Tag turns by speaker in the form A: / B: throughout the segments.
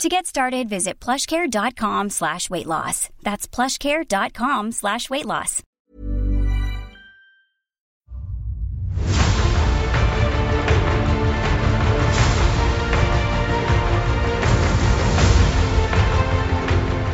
A: To get started, visit plushcare.com slash weight loss. That's plushcare.com slash weight loss.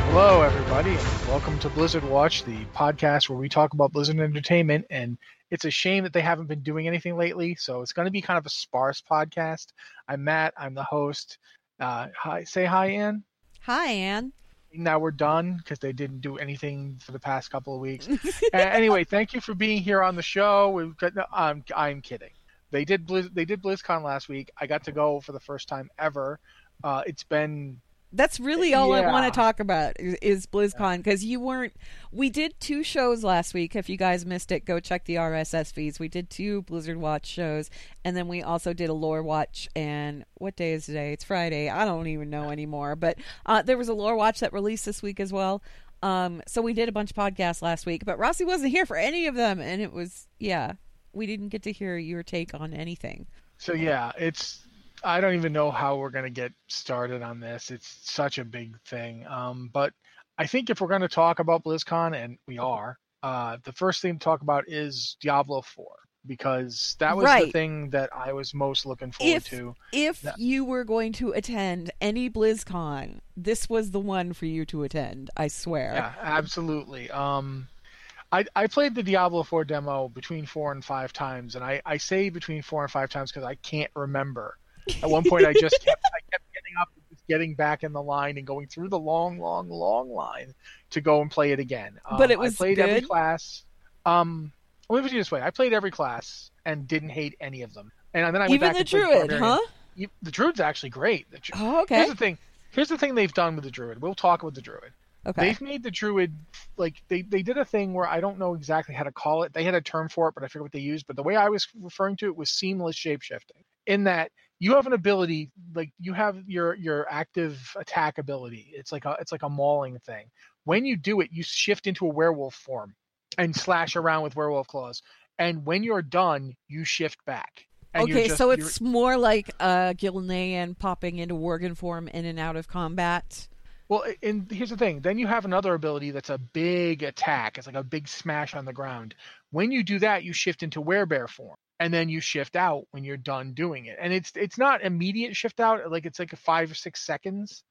B: Hello, everybody, and welcome to Blizzard Watch, the podcast where we talk about Blizzard Entertainment. And it's a shame that they haven't been doing anything lately, so it's going to be kind of a sparse podcast. I'm Matt. I'm the host. Uh, hi, say hi, Anne.
C: Hi, Anne.
B: Now we're done because they didn't do anything for the past couple of weeks. uh, anyway, thank you for being here on the show. We've got, no, I'm, I'm kidding. They did Blizz, they did BlizzCon last week. I got to go for the first time ever. Uh, it's been
C: That's really all I want to talk about is, is BlizzCon because you weren't. We did two shows last week. If you guys missed it, go check the RSS feeds. We did two Blizzard Watch shows, and then we also did a Lore Watch. And what day is today? It's Friday. I don't even know anymore. But uh, there was a Lore Watch that released this week as well. Um, so we did a bunch of podcasts last week, but Rossi wasn't here for any of them, and it was yeah, we didn't get to hear your take on anything.
B: So yeah, it's I don't even know how we're gonna get started on this. It's such a big thing. Um, but I think if we're gonna talk about BlizzCon, and we are, uh, the first thing to talk about is Diablo 4 because that was the thing that I was most looking forward
C: if
B: to.
C: if
B: That-
C: you were going to attend any BlizzCon, this was the one for you to attend. I swear.
B: Yeah, absolutely. Um, I I played the Diablo 4 demo between four and five times, and I I say between four and five times because I can't remember. At one point, I just kept I kept getting up, just getting back in the line, and going through the long, long, long line to go and play it again. Um,
C: But it was
B: I played every class. Um, let me put it this way: I played every class and didn't hate any of them. And then I went
C: Even
B: back
C: the druid, huh?
B: You- The druid's actually great. The
C: Oh, okay.
B: Here's the thing. Here's the thing they've done with the druid. We'll talk about the druid.
C: Okay.
B: They've made the druid like they, they did a thing where I don't know exactly how to call it. They had a term for it, but I forget what they used. But the way I was referring to it was seamless shapeshifting. In that you have an ability, like you have your your active attack ability. It's like a it's like a mauling thing. When you do it, you shift into a werewolf form and slash around with werewolf claws. And when you're done, you shift back.
C: Okay,
B: just-
C: so it's more like uh, Gilnean popping into Worgen form in and out of combat.
B: Well, and here's the thing. Then you have another ability that's a big attack. It's like a big smash on the ground. When you do that, you shift into werebear form, and then you shift out when you're done doing it. And it's it's not immediate shift out. Like it's like a five or six seconds.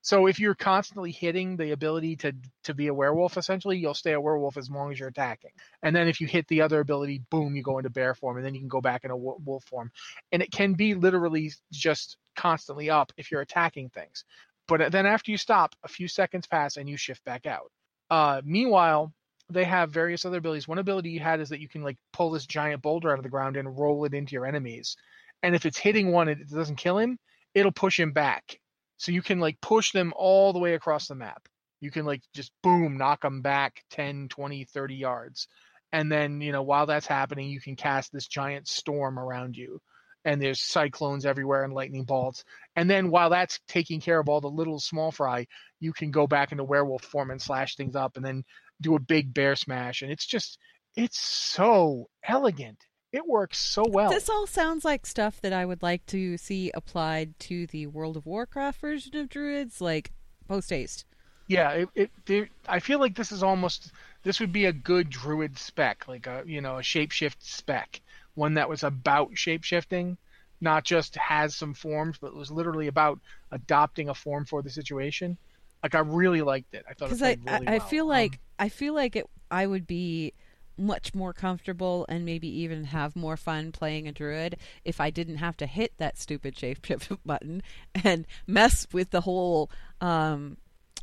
B: So if you're constantly hitting the ability to to be a werewolf, essentially, you'll stay a werewolf as long as you're attacking. And then if you hit the other ability, boom, you go into bear form, and then you can go back in a wolf form. And it can be literally just constantly up if you're attacking things. But then after you stop, a few seconds pass and you shift back out. Uh, meanwhile, they have various other abilities. One ability you had is that you can like pull this giant boulder out of the ground and roll it into your enemies. And if it's hitting one it doesn't kill him, it'll push him back. So you can like push them all the way across the map. You can like just boom, knock them back 10, 20, 30 yards. And then, you know, while that's happening, you can cast this giant storm around you. And there's cyclones everywhere and lightning bolts. And then while that's taking care of all the little small fry, you can go back into werewolf form and slash things up. And then do a big bear smash, and it's just it's so elegant. It works so well.
C: This all sounds like stuff that I would like to see applied to the World of Warcraft version of druids, like post haste.
B: Yeah, it, it I feel like this is almost this would be a good druid spec, like a you know a shapeshift spec, one that was about shapeshifting, not just has some forms, but was literally about adopting a form for the situation. Like I really liked it. I thought
C: because I,
B: really
C: I, I
B: well.
C: feel
B: Um,
C: like I feel like it. I would be much more comfortable and maybe even have more fun playing a druid if I didn't have to hit that stupid shape shapeshift button and mess with the whole um,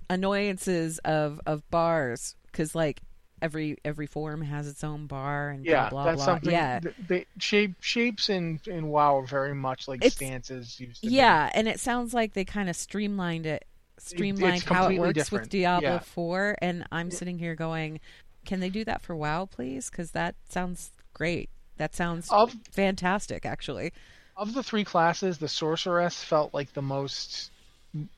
C: annoyances of of bars because like every every form has its own bar and
B: yeah,
C: blah blah
B: that's
C: blah.
B: something.
C: yeah,
B: th- they, shape shapes in in WoW are very much like
C: It's-
B: stances used to be.
C: yeah, and it sounds like they kind of streamlined it, streamlined how it works
B: different.
C: with Diablo
B: Yeah.
C: Four, and I'm sitting here going, can they do that for WoW, please? Because that sounds great. That sounds
B: Of-
C: fantastic, actually.
B: Of the three classes, the sorceress felt like the most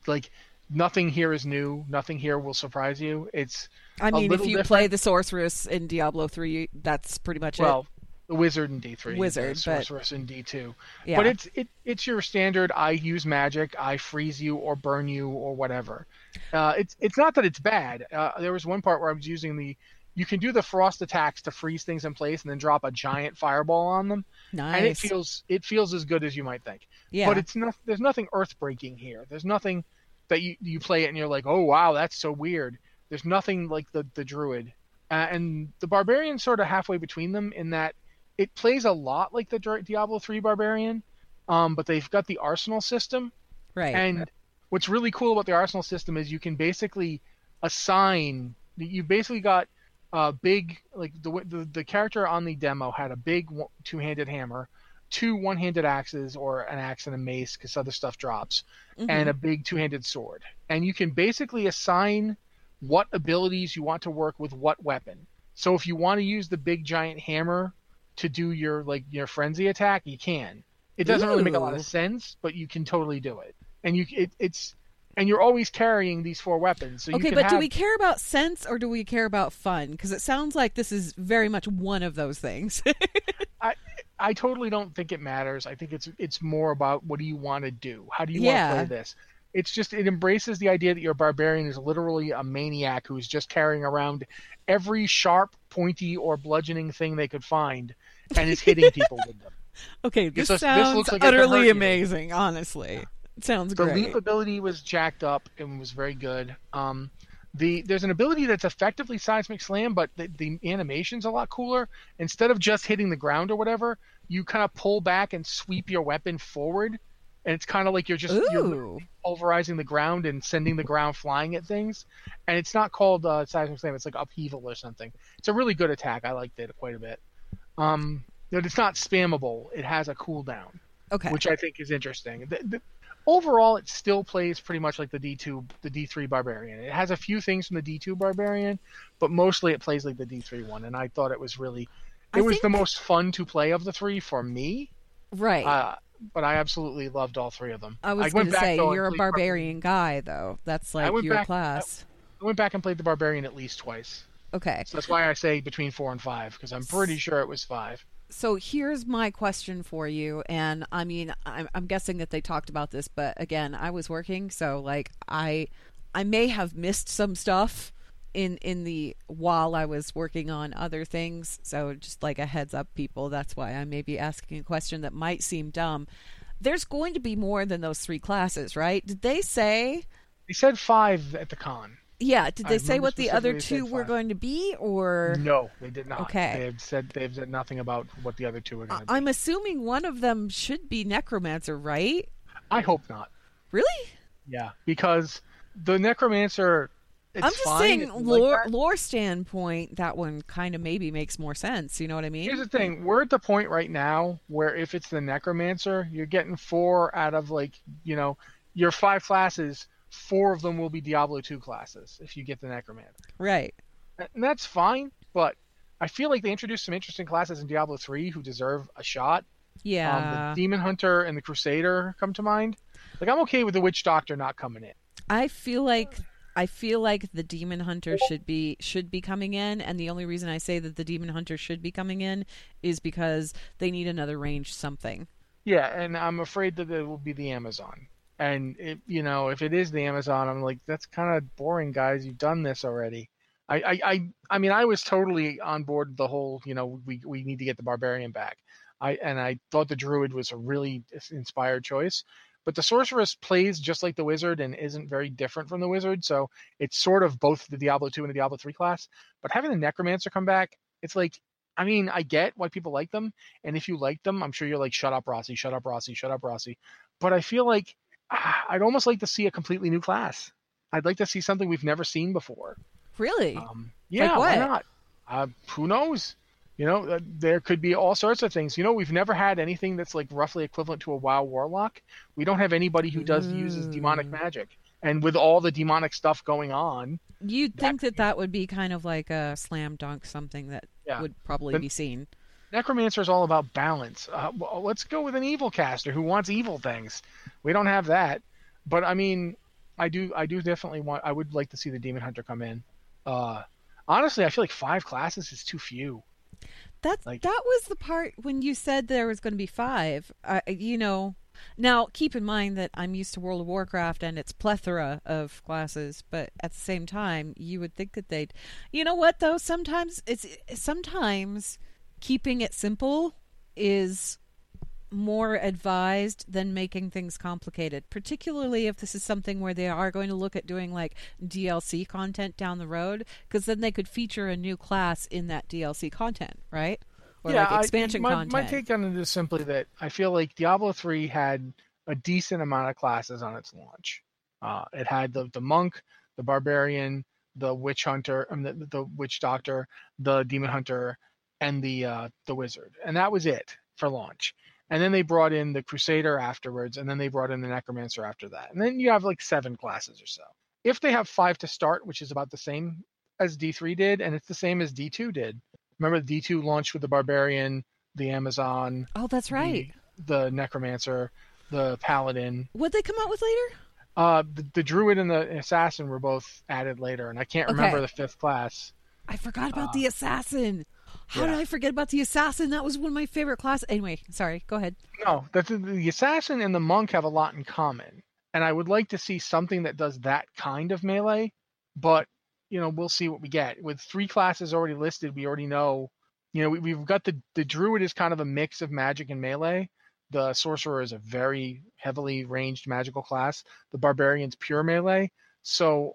B: like nothing here is new. Nothing here will surprise you. It's
C: I mean, if you
B: different.
C: play the sorceress in Diablo Three, that's pretty much
B: well, the wizard in D three,
C: Wizard,
B: the
C: but-
B: in D two.
C: Yeah.
B: But it's it it's your standard. I use magic. I freeze you or burn you or whatever. Uh, it's it's not that it's bad. Uh, there was one part where I was using the. You can do the frost attacks to freeze things in place and then drop a giant fireball on them,
C: nice.
B: and it feels it feels as good as you might think.
C: yeah.
B: But it's not. There's nothing earth breaking here. There's nothing that you you play it and you're like, oh wow, that's so weird. There's nothing like the the druid, uh, and the barbarian sort of halfway between them in that it plays a lot like the Diablo three barbarian, um, but they've got the arsenal system.
C: right.
B: And what's really cool about the arsenal system is you can basically assign. You've basically got a big like the the, the character on the demo had a big two-handed hammer, two one-handed axes or an axe and a mace because other stuff drops,
C: Mhm.
B: and a big two-handed sword. And you can basically assign what abilities you want to work with what weapon. So if you want to use the big giant hammer to do your like your frenzy attack, you can. It doesn't really make a lot of sense, but you can totally do it. And you it, it's and you're always carrying these four weapons. So you
C: okay, but do we care about sense or do we care about fun? Because it sounds like this is very much one of those things.
B: I I totally don't think it matters. I think it's it's more about what do you want to do? How do you want to play this? It's just it embraces the idea that your barbarian is literally a maniac who's just carrying around every sharp, pointy, or bludgeoning thing they could find, and is hitting people with them.
C: okay, this
B: This- this
C: sounds
B: looks like
C: utterly
B: you.
C: amazing. Honestly, it sounds
B: The
C: great.
B: leap ability was jacked up and was very good. Um, the there's an ability that's effectively seismic slam, but the, the animation's a lot cooler. Instead of just hitting the ground or whatever, you kind of pull back and sweep your weapon forward, and it's kind of like you're just you're pulverizing the ground and sending the ground flying at things. And it's not called uh, seismic slam; it's like upheaval or something. It's a really good attack. I liked it quite a bit. Um, but it's not spammable. It has a cooldown
C: okay.
B: which I think is interesting. The, the, overall, it still plays pretty much like the D2, the D3 Barbarian. It has a few things from the D2 Barbarian, but mostly it plays like the D3 one. And I thought it was really, it
C: I
B: was the most fun to play of the three for me.
C: right.
B: Uh, but I absolutely loved all three of them.
C: I was
B: went
C: going to say
B: though,
C: you're a barbarian guy, though. That's like your
B: back-
C: class.
B: I went back and played the Barbarian at least twice.
C: Okay.
B: So that's why I say between four and five because I'm pretty sure it was five.
C: So here's my question for you, and I mean, I'm, I'm guessing that they talked about this, but again, I was working, so like I, I may have missed some stuff in in the while I was working on other things. So just like a heads up, people. That's why I may be asking a question that might seem dumb. There's going to be more than those three classes, right? Did they say?
B: They said five at the con.
C: Yeah. Did
B: I
C: they say what the other two were going to be, or?
B: No, they did not.
C: Okay.
B: They have said they've said nothing about what the other two are going to be.
C: I'm assuming one of them should be necromancer, right?
B: I hope not.
C: Really?
B: Yeah, because the necromancer. It's
C: I'm just
B: fine
C: saying,
B: you like
C: lore, standpoint, that one kind of maybe makes more sense. You know what I mean?
B: Here's the thing: we're at the point right now where if it's the necromancer, you're getting four out of like you know your five classes. Four of them will be Diablo two classes if you get the necromancer,
C: Right.
B: and that's fine. But I feel like they introduced some interesting classes in Diablo three who deserve a shot. Um,
C: Yeah.
B: the Demon Hunter and the Crusader come to mind. Like I'm okay with the Witch Doctor not coming in.
C: I feel like I feel like the Demon Hunter should be should be coming in, and the only reason I say that the Demon Hunter should be coming in is because they need another range something.
B: Yeah, and I'm afraid that it will be the Amazon. And it, you know, if it is the Amazon, I'm like, that's kind of boring, guys. You've done this already. I, I, I, I mean, I was totally on board the whole, you know, we we need to get the barbarian back. I and I thought the druid was a really inspired choice. But the sorceress plays just like the wizard and isn't very different from the wizard, so it's sort of both the Diablo 2 and the Diablo 3 class. But having the necromancer come back, it's like I mean, I get why people like them, and if you like them, I'm sure you're like, shut up, Rossi, shut up, Rossi, shut up, Rossi. But I feel like ah, I'd almost like to see a completely new class. I'd like to see something we've never seen before.
C: Really?
B: Um, yeah, why not? Uh, who knows? You know, uh, there could be all sorts of things. You know, we've never had anything that's like roughly equivalent to a WoW warlock. We don't have anybody who does mm. uses demonic magic, and with all the demonic stuff going on,
C: you'd that think that that would be kind of like a slam dunk, something that yeah. would probably the, be seen.
B: Necromancer is all about balance. Uh, well, let's go with an evil caster who wants evil things. We don't have that, but I mean, I do. I do definitely want. I would like to see the demon hunter come in. Uh, honestly, I feel like five classes is too few.
C: That's like, that was the part when you said there was going to be five. Uh, you know, now keep in mind that I'm used to World of Warcraft and its plethora of classes, but at the same time, you would think that they'd. You know what though? Sometimes it's sometimes keeping it simple is more advised than making things complicated, particularly if this is something where they are going to look at doing like DLC content down the road, because then they could feature a new class in that DLC content, right?
B: Or yeah, like expansion I, my, content. My take on it is simply that I feel like Diablo 3 had a decent amount of classes on its launch. Uh, it had the, the monk, the barbarian, the witch hunter, um, the, the witch doctor, the demon hunter, and the uh, the wizard, and that was it for launch and then they brought in the Crusader afterwards, and then they brought in the Necromancer after that, and then you have like seven classes or so. If they have five to start, which is about the same as D3 did, and it's the same as D2 did. Remember, D2 launched with the Barbarian, the Amazon.
C: Oh, that's right.
B: The, the Necromancer, the Paladin.
C: What they come out with later?
B: Uh, the, the Druid and the Assassin were both added later, and I can't okay. remember the fifth class.
C: I forgot about uh, the Assassin. How yeah. did I forget about the assassin? That was one of my favorite classes. Anyway, sorry. Go ahead.
B: No, the, the assassin and the monk have a lot in common, and I would like to see something that does that kind of melee. But you know, we'll see what we get. With three classes already listed, we already know. You know, we, have got the the druid is kind of a mix of magic and melee. The sorcerer is a very heavily ranged magical class. The barbarian's pure melee. So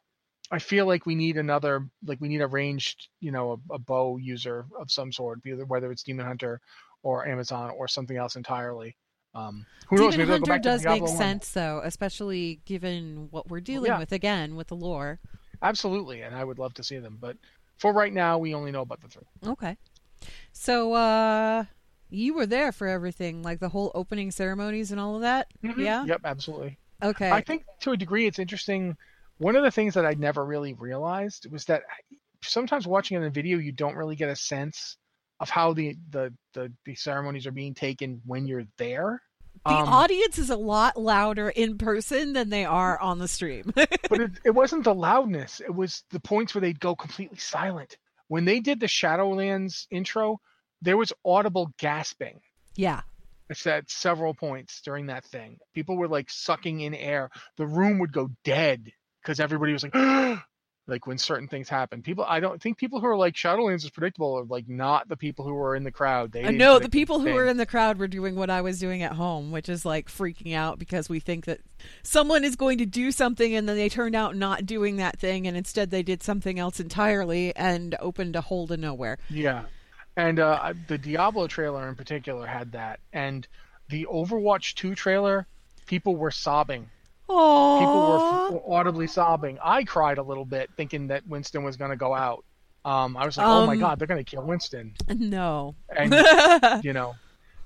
B: I feel like we need another, like we need a ranged, you know, a, a bow user of some sort, either whether it's Demon Hunter or Amazon or something else entirely. Um, who
C: Demon knows? Hunter does make 1. sense, though, especially given what we're dealing
B: yeah.
C: with again with the lore.
B: Absolutely, and I would love to see them, but for right now, we only know about the three.
C: Okay, so uh, you were there for everything, like the whole opening ceremonies and all of that.
B: Mm-hmm.
C: Yeah.
B: Yep. Absolutely.
C: Okay.
B: I think to a degree, it's interesting one of the things that I never really realized was that sometimes watching it in a video, you don't really get a sense of how the the the, the ceremonies are being taken when you're there.
C: The um, audience is a lot louder in person than they are on the stream.
B: but it, it wasn't the loudness; it was the points where they'd go completely silent. When they did the Shadowlands intro, there was audible gasping.
C: Yeah.
B: It's at several points during that thing. People were like sucking in air. The room would go dead because everybody was like, like when certain things happen. People, I don't think people who are like Shadowlands is predictable are like not the people who were in the crowd. They
C: know the people who were in the crowd were doing what I was doing at home, which is like freaking out because we think that someone is going to do something and then they turned out not doing that thing and instead they did something else entirely and opened a hole to nowhere.
B: Yeah, and uh, the Diablo trailer in particular had that, and the Overwatch 2 trailer, people were sobbing
C: Aww.
B: People were audibly sobbing. I cried a little bit thinking that Winston was going to go out. Um, I was like, um, "Oh my um, god, they're going to kill Winston."
C: No.
B: And you know,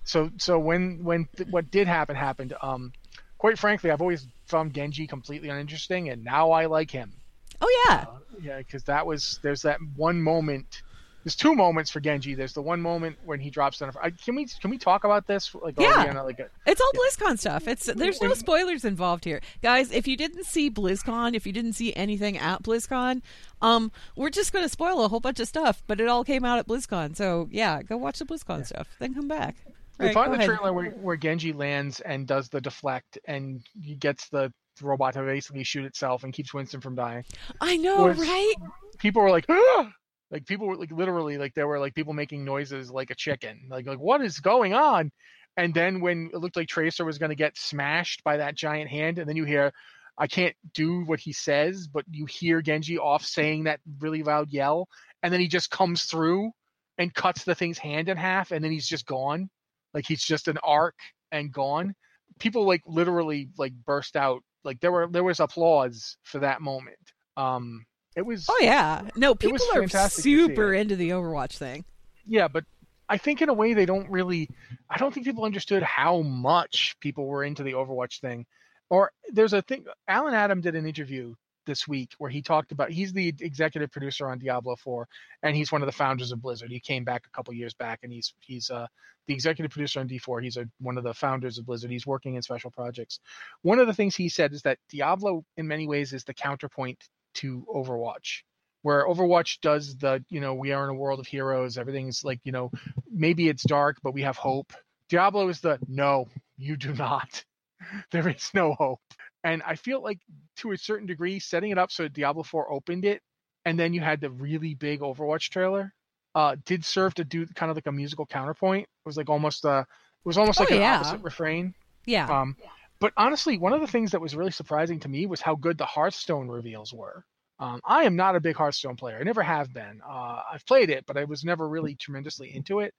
B: so so when when th- what did happen happened. Um, quite frankly, I've always found Genji completely uninteresting, and now I like him.
C: Oh yeah.
B: Uh, yeah, because that was there's that one moment there's two moments for Genji. There's the one moment when he drops down. I, can we can we talk about this? Like
C: Yeah.
B: on like a,
C: It's all BlizzCon stuff. It's there's no spoilers involved here, guys. If you didn't see BlizzCon, if you didn't see anything at BlizzCon, um, we're just going to spoil a whole bunch of stuff. But it all came out at BlizzCon, so yeah, go watch the BlizzCon stuff, then come back. Right,
B: find
C: go
B: the
C: ahead.
B: trailer where, where Genji lands and does the deflect and he gets the robot to basically shoot itself and keeps Winston from dying.
C: I know, right?
B: People were like, ah! Like people were like literally like there were like people making noises like a chicken. Like like what is going on? And then when it looked like Tracer was going to get smashed by that giant hand, and then you hear, I can't do what he says, but you hear Genji off saying that really loud yell, and then he just comes through and cuts the thing's hand in half, and then he's just gone. Like he's just an arc and gone. People like literally like burst out. Like there were there was applause for that moment. Um, it was
C: Oh yeah, no, people are
B: fantastic to see
C: super into the Overwatch thing.
B: yeah, but I think in a way they don't really. I don't think people understood how much people were into the Overwatch thing. Or there's a thing. Allen Adham did an interview this week where he talked about. He's the executive producer on Diablo 4, and he's one of the founders of Blizzard. He came back a couple years back, and he's he's uh, the executive producer on D4. He's a, one of the founders of Blizzard. He's working in special projects. One of the things he said is that Diablo, in many ways, is the counterpoint to Overwatch where Overwatch does the, you know, we are in a world of heroes. Everything's like, you know, maybe it's dark, but we have hope. Diablo is the no, you do not. There is no hope. And I feel like to a certain degree, setting it up so Diablo 4 opened it, and then you had the really big Overwatch trailer, uh, did serve to do kind of like a musical counterpoint. It was like almost a, it was almost
C: Oh,
B: like an
C: yeah.
B: opposite refrain.
C: Yeah,
B: Um, but honestly, one of the things that was really surprising to me was how good the Hearthstone reveals were. Um, I am not a big Hearthstone player. I never have been. Uh, I've played it, but I was never really tremendously into it.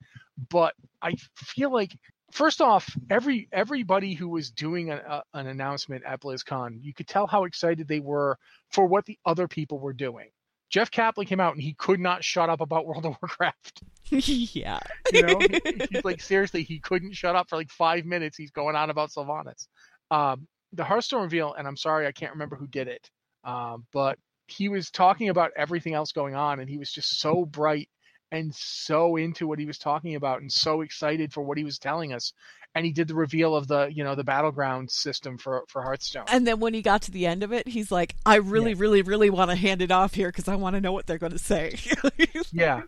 B: But I feel like, first off, every everybody who was doing a, an announcement at BlizzCon, you could tell how excited they were for what the other people were doing. Jeff Kaplan came out and he could not shut up about World of Warcraft.
C: yeah.
B: You know, He- he's like seriously, he couldn't shut up for like five minutes. He's going on about Sylvanas. Um, the Hearthstone reveal, and I'm sorry, I can't remember who did it, um, but he was talking about everything else going on, and he was just so bright and so into what he was talking about, and so excited for what he was telling us. And he did the reveal of the, you know, the battleground system for for Hearthstone.
C: And then when he got to the end of it, he's like, "I really, really, really want to hand it off here because I want to know what they're going to say."
B: yeah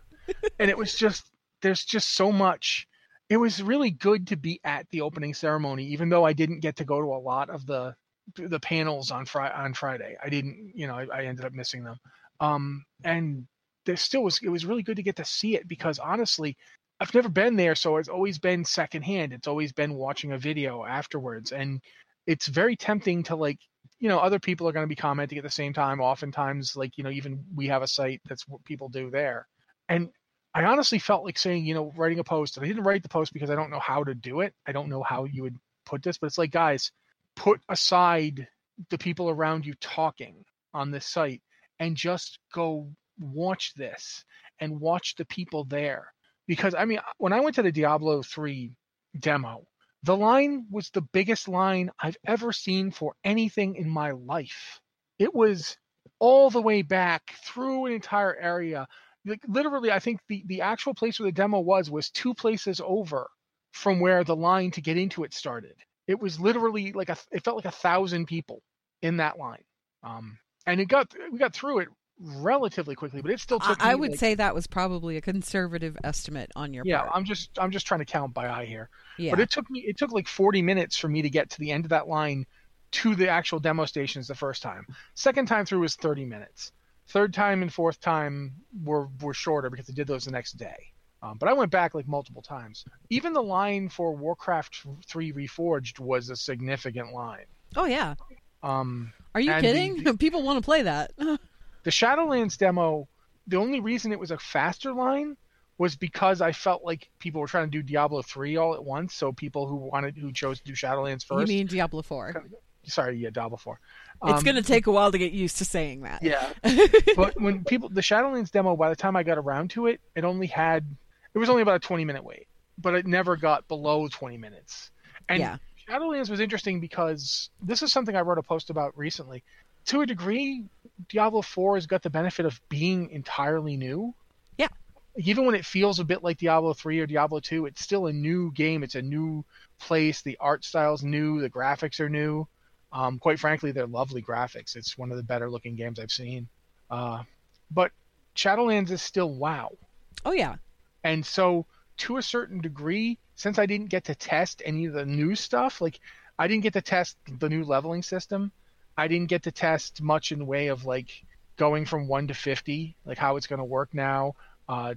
B: and it was just there's just so much it was really good to be at the opening ceremony even though i didn't get to go to a lot of the the panels on Friday on friday i didn't you know I, I ended up missing them um and there still was it was really good to get to see it because honestly i've never been there so it's always been secondhand. It's always been watching a video afterwards and it's very tempting to like you know other people are going to be commenting at the same time. Oftentimes like you know even we have a site that's what people do there. And i honestly felt like saying you know writing a post and i didn't write the post because i don't know how to do it. I don't know how you would put this but it's like guys put aside the people around you talking on this site and just go watch this and watch the people there because i mean when i went to the diablo 3 demo the line was the biggest line I've ever seen for anything in my life. It was all the way back through an entire area. Like literally, I think the, the actual place where the demo was was two places over from where the line to get into it started. It was literally like a it felt like a thousand people in that line. Um, and it got we got through it relatively quickly, but it still
C: I,
B: took.
C: I
B: me,
C: would
B: like-
C: say that was probably a conservative estimate on your
B: yeah.
C: part.
B: Yeah, I'm just I'm just trying to count by eye here.
C: yeah.
B: But it took me it took like 40 minutes for me to get to the end of that line to the actual demo stations the first time. Second time through was 30 minutes. Third time and fourth time were were shorter because I did those the next day. Um, but I went back like multiple times. Even the line for Warcraft 3 Reforged was a significant line.
C: oh yeah.
B: Um,
C: Are you kidding?
B: the-
C: People want to play that.
B: the Shadowlands demo, the only reason it was a faster line was because I felt like people were trying to do Diablo 3 all at once. So people who wanted who chose to do Shadowlands first.
C: you mean Diablo Four?
B: sorry, yeah, Diablo 4.
C: it's
B: Um,
C: going to take a while to get used to saying that.
B: Yeah. but when people the Shadowlands demo, by the time I got around to it, it only had it was only about a 20 minute wait, but it never got below 20 minutes. And
C: Yeah.
B: Shadowlands was interesting because this is something I wrote a post about recently. To a degree, Diablo 4 has got the benefit of being entirely new.
C: Yeah.
B: even when it feels a bit like Diablo 3 or Diablo 2, it's still a new game. It's a new place. The art style's new. The graphics are new. Um, quite frankly, they're lovely graphics. It's one of the better looking games I've seen. Uh, but Shadowlands is still WoW.
C: Oh yeah.
B: And so, to a certain degree, since I didn't get to test any of the new stuff, like I didn't get to test the new leveling system, I didn't get to test much in the way of like going from one to fifty, like how it's going to work now. Uh,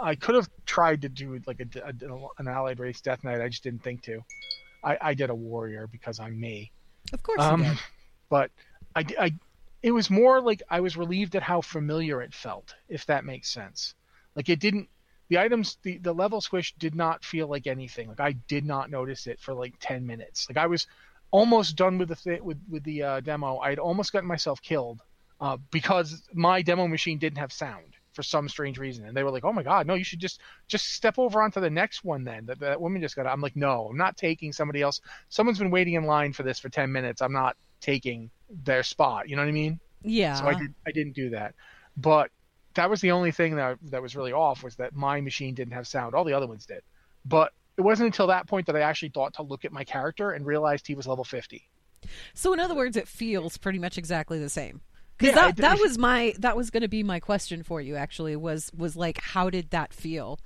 B: I could have tried to do like a, a, an allied race death knight. I just didn't think to. I, I did a warrior because I'm me.
C: Of course
B: Um, but I, I, it was more like I was relieved at how familiar it felt, if that makes sense. Like it didn't, the items, the, the level squish did not feel like anything. Like I did not notice it for like 10 minutes. Like I was almost done with the th- with, with the uh, demo. I had almost gotten myself killed uh, because my demo machine didn't have sound for some strange reason. And they were like, oh my God, no, you should just, just step over onto the next one then. That, that woman just got, I'm like, no, I'm not taking somebody else. Someone's been waiting in line for this for 10 minutes. I'm not taking their spot. You know what I mean?
C: Yeah.
B: So I did I didn't do that. But that was the only thing that that was really off was that my machine didn't have sound. All the other ones did. But it wasn't until that point that I actually thought to look at my character and realized he was level 50.
C: So in other words, it feels pretty much exactly the same. Because
B: Yeah,
C: that that was my that was going to be my question for you. Actually, was was like, how did that feel?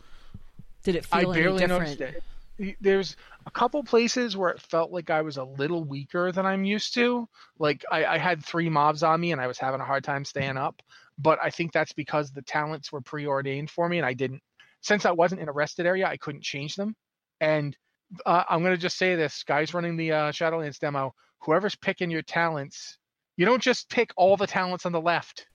C: Did it
B: I
C: feel any
B: barely
C: different?
B: noticed it. There's a couple places where it felt like I was a little weaker than I'm used to. Like I, I had three mobs on me and I was having a hard time staying up. But I think that's because the talents were preordained for me and I didn't. Since I wasn't in a rested area, I couldn't change them. And uh, I'm gonna just say this, guys running the uh, Shadowlands demo. Whoever's picking your talents, you don't just pick all the talents on the left.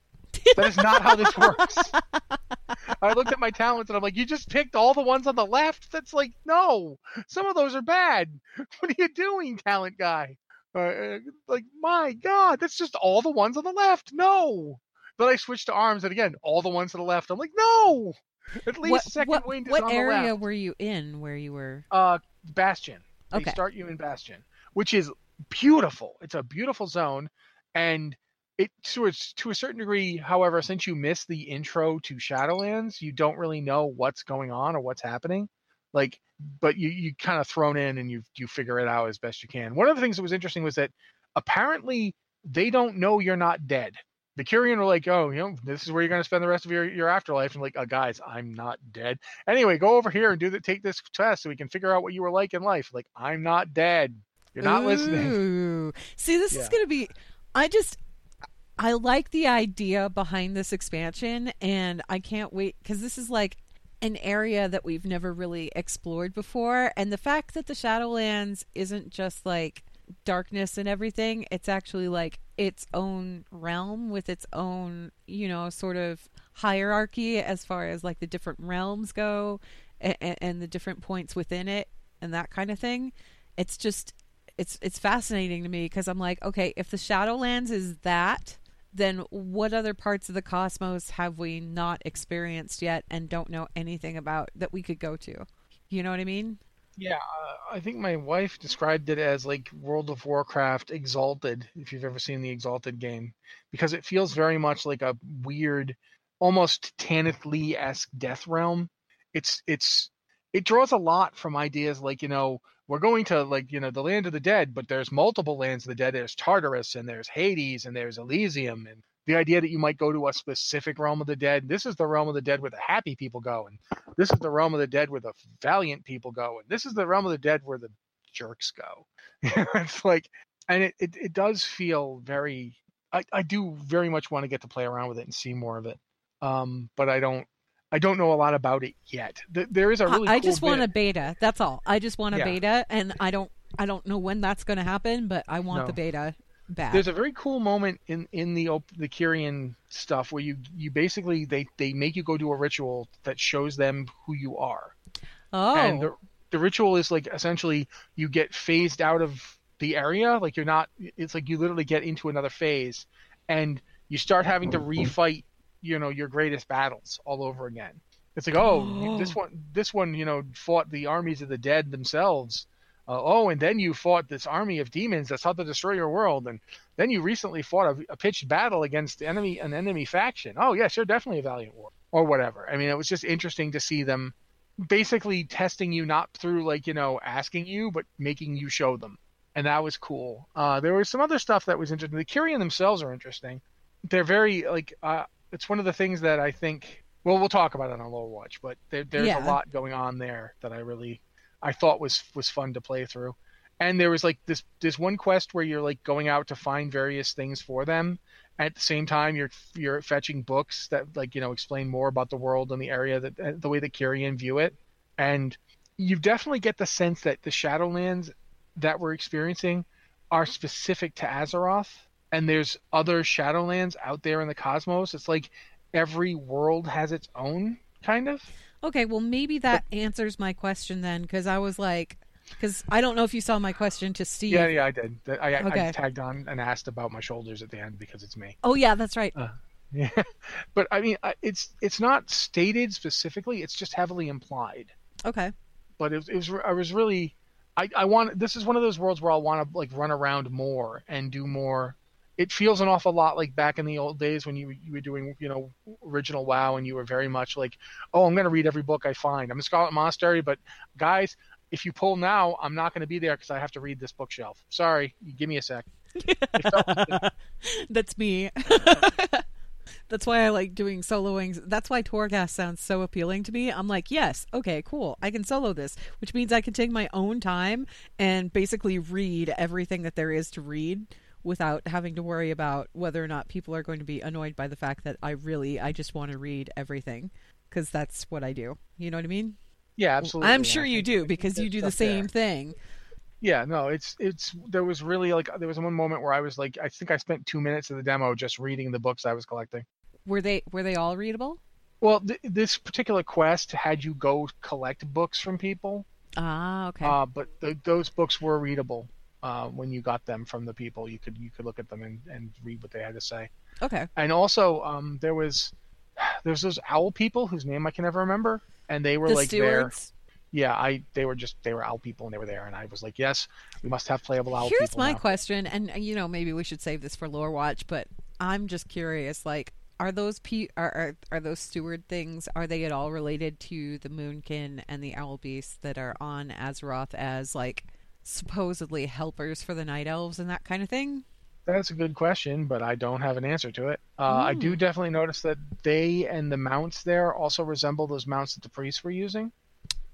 B: That is not how this works. I looked at my talents and I'm like, you just picked all the ones on the left? That's like, no, some of those are bad. What are you doing, talent guy? Uh, Uh, like, my God, that's just all the ones on the left. No. Then I switched to arms and again, all the ones to the left. I'm like, no. At least
C: what
B: second
C: what,
B: wind is
C: what
B: on
C: area
B: the left.
C: were you in where you were?
B: Uh, Bastion. They
C: Okay.
B: start you in Bastion, which is beautiful. It's a beautiful zone, and it to a, to a certain degree. However, since you missed the intro to Shadowlands, you don't really know what's going on or what's happening. Like, but you you kind of thrown in and you you figure it out as best you can. One of the things that was interesting was that apparently they don't know you're not dead. The Kyrian were like, oh, you know, this is where you're going to spend the rest of your, your afterlife. And like, uh, guys, I'm not dead. Anyway, go over here and do the take this test so we can figure out what you were like in life. Like, I'm not dead. You're not listening.
C: See, this is going to be. I just. I like the idea behind this expansion, and I can't wait because this is like an area that we've never really explored before. And the fact that the Shadowlands isn't just like darkness and everything, it's actually like its own realm with its own, you know, sort of hierarchy as far as like the different realms go and, and the different points within it and that kind of thing. It's just it's it's fascinating to me because I'm like, okay, if the Shadowlands is that, then what other parts of the cosmos have we not experienced yet and don't know anything about that we could go to? You know what I mean?
B: Yeah, uh, I think my wife described it as like World of Warcraft Exalted, if you've ever seen the Exalted game, because it feels very much like a weird, almost Tanith Lee esque death realm. It's it's it draws a lot from ideas like you know we're going to like you know the land of the dead, but there's multiple lands of the dead. There's Tartarus and there's Hades and there's Elysium and the idea that you might go to a specific realm of the dead. This is the realm of the dead where the happy people go, and this is the realm of the dead where the valiant people go, and this is the realm of the dead where the jerks go. it's like, and it, it, it does feel very. I, I do very much want to get to play around with it and see more of it, um, but I don't. I don't know a lot about it yet. There is a really.
C: I, I
B: cool
C: just want a beta. That's all. I just want a
B: Yeah.
C: beta, and I don't I don't know when that's going to happen, but I want
B: No.
C: the beta bad.
B: There's a very cool moment in in the op- the Kyrian stuff where you you basically they they make you go do a ritual that shows them who you are.
C: oh,
B: and the, the ritual is like essentially you get phased out of the area like you're not it's like you literally get into another phase and you start having to refight you know your greatest battles all over again it's like oh you- this one this one you know fought the armies of the dead themselves uh, oh and then you fought this army of demons that sought to destroy your world and then you recently fought a, a pitched battle against enemy an enemy faction oh yes, yeah sure definitely a valiant war or whatever. I mean, it was just interesting to see them basically testing you not through like you know asking you, but making you show them, and that was cool. Uh, there was some other stuff that was interesting. The Kyrian themselves are interesting. They're very like uh, it's one of the things that I think. Well, we'll talk about it on Lore Watch, but there, there's
C: Yeah.
B: a lot going on there that I really I thought was was fun to play through. And there was like this this one quest where you're like going out to find various things for them. At the same time, you're you're fetching books that like you know explain more about the world and the area that uh, the way that Kyrian view it. And you definitely get the sense that the Shadowlands that we're experiencing are specific to Azeroth, and there's other Shadowlands out there in the cosmos. It's like every world has its own kind of.
C: Okay, well maybe that answers my question then, because I was like, because I don't know if you saw my question to Steve.
B: Yeah, yeah, I did. I, I,
C: Okay.
B: I tagged on and asked about my shoulders at the end because it's me.
C: Oh yeah, that's right.
B: Uh, yeah, but I mean, it's it's not stated specifically. It's just heavily implied.
C: Okay.
B: But it, was- it was I was really, I I want this is one of those worlds where I'll want to like run around more and do more. It feels an awful lot like back in the old days when you you were doing you know original WoW and you were very much like, oh, I'm gonna read every book I find. I'm a Scarlet Monastery, but guys, if you pull now, I'm not gonna be there because I have to read this bookshelf. Sorry, give me a sec.
C: That's me. That's why I like doing soloings. That's why Torghast sounds so appealing to me. I'm like, yes, okay, cool. I can solo this, which means I can take my own time and basically read everything that there is to read without having to worry about whether or not people are going to be annoyed by the fact that I really I just want to read everything because that's what I do. You know what I mean?
B: yeah, absolutely.
C: I'm sure you do because you do the
B: stuff there.
C: same thing.
B: Yeah, no, it's it's there was really like there was one moment where I was like I think I spent two minutes of the demo just reading the books I was collecting.
C: Were they were they all readable?
B: Well, th- this particular quest had you go collect books from people,
C: Ah, okay.
B: uh, but th those books were readable uh, when you got them from the people. You could you could look at them and, and read what they had to say.
C: okay.
B: And also, um, there was there's those owl people whose name I can never remember, and they were
C: The
B: like there. Yeah, I they were just they were owl people and they were there, and I was like, yes, we must have playable owl
C: Here's my
B: now.
C: question, and you know maybe we should save this for lore watch, but I'm just curious. Like, are those pe- are, are are those steward things? Are they at all related to the Moonkin and the Owl Beasts that are on Azeroth as like supposedly helpers for the Night Elves and that kind of thing?
B: That's a good question, but I don't have an answer to it. Uh, I do definitely notice that they and the mounts there also resemble those mounts that the priests were using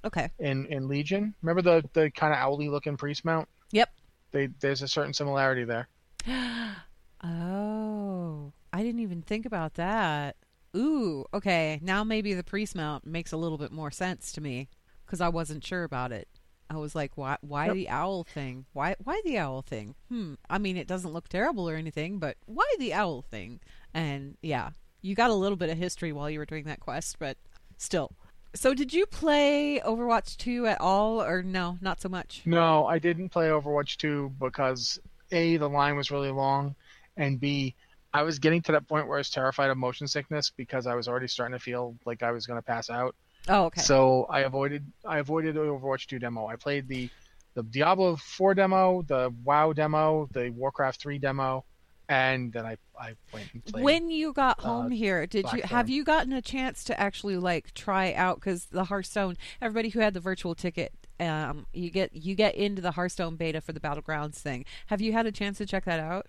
C: Okay.
B: in, in Legion. Remember the, the kind of owly looking priest mount?
C: Yep.
B: They, there's a certain similarity there.
C: Oh, I didn't even think about that. Ooh, okay. Now maybe the priest mount makes a little bit more sense to me because I wasn't sure about it. I was like, why? Why
B: Yep.
C: the owl thing? Why? Why the owl thing? Hmm. I mean, it doesn't look terrible or anything, but why the owl thing? And yeah, you got a little bit of history while you were doing that quest, but still. So, did you play Overwatch 2 at all, or no, not so much?
B: No, I didn't play Overwatch 2 because A, the line was really long, and B, I was getting to that point where I was terrified of motion sickness because I was already starting to feel like I was going to pass out.
C: Oh, okay.
B: So I avoided I avoided the Overwatch 2 demo. I played the the Diablo 4 demo, the WoW demo, the Warcraft 3 demo, and then I I went and played.
C: when you got
B: uh,
C: home here did you have you gotten a chance to actually like try out because the hearthstone everybody who had the virtual ticket um you get you get into the hearthstone beta for the battlegrounds thing have you had a chance to check that out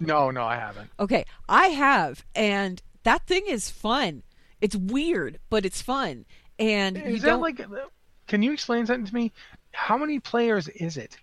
B: No, no, I haven't.
C: okay i have and that thing is fun it's weird but it's fun and you
B: Is that
C: don't
B: like Can you explain something to me? How many players is it?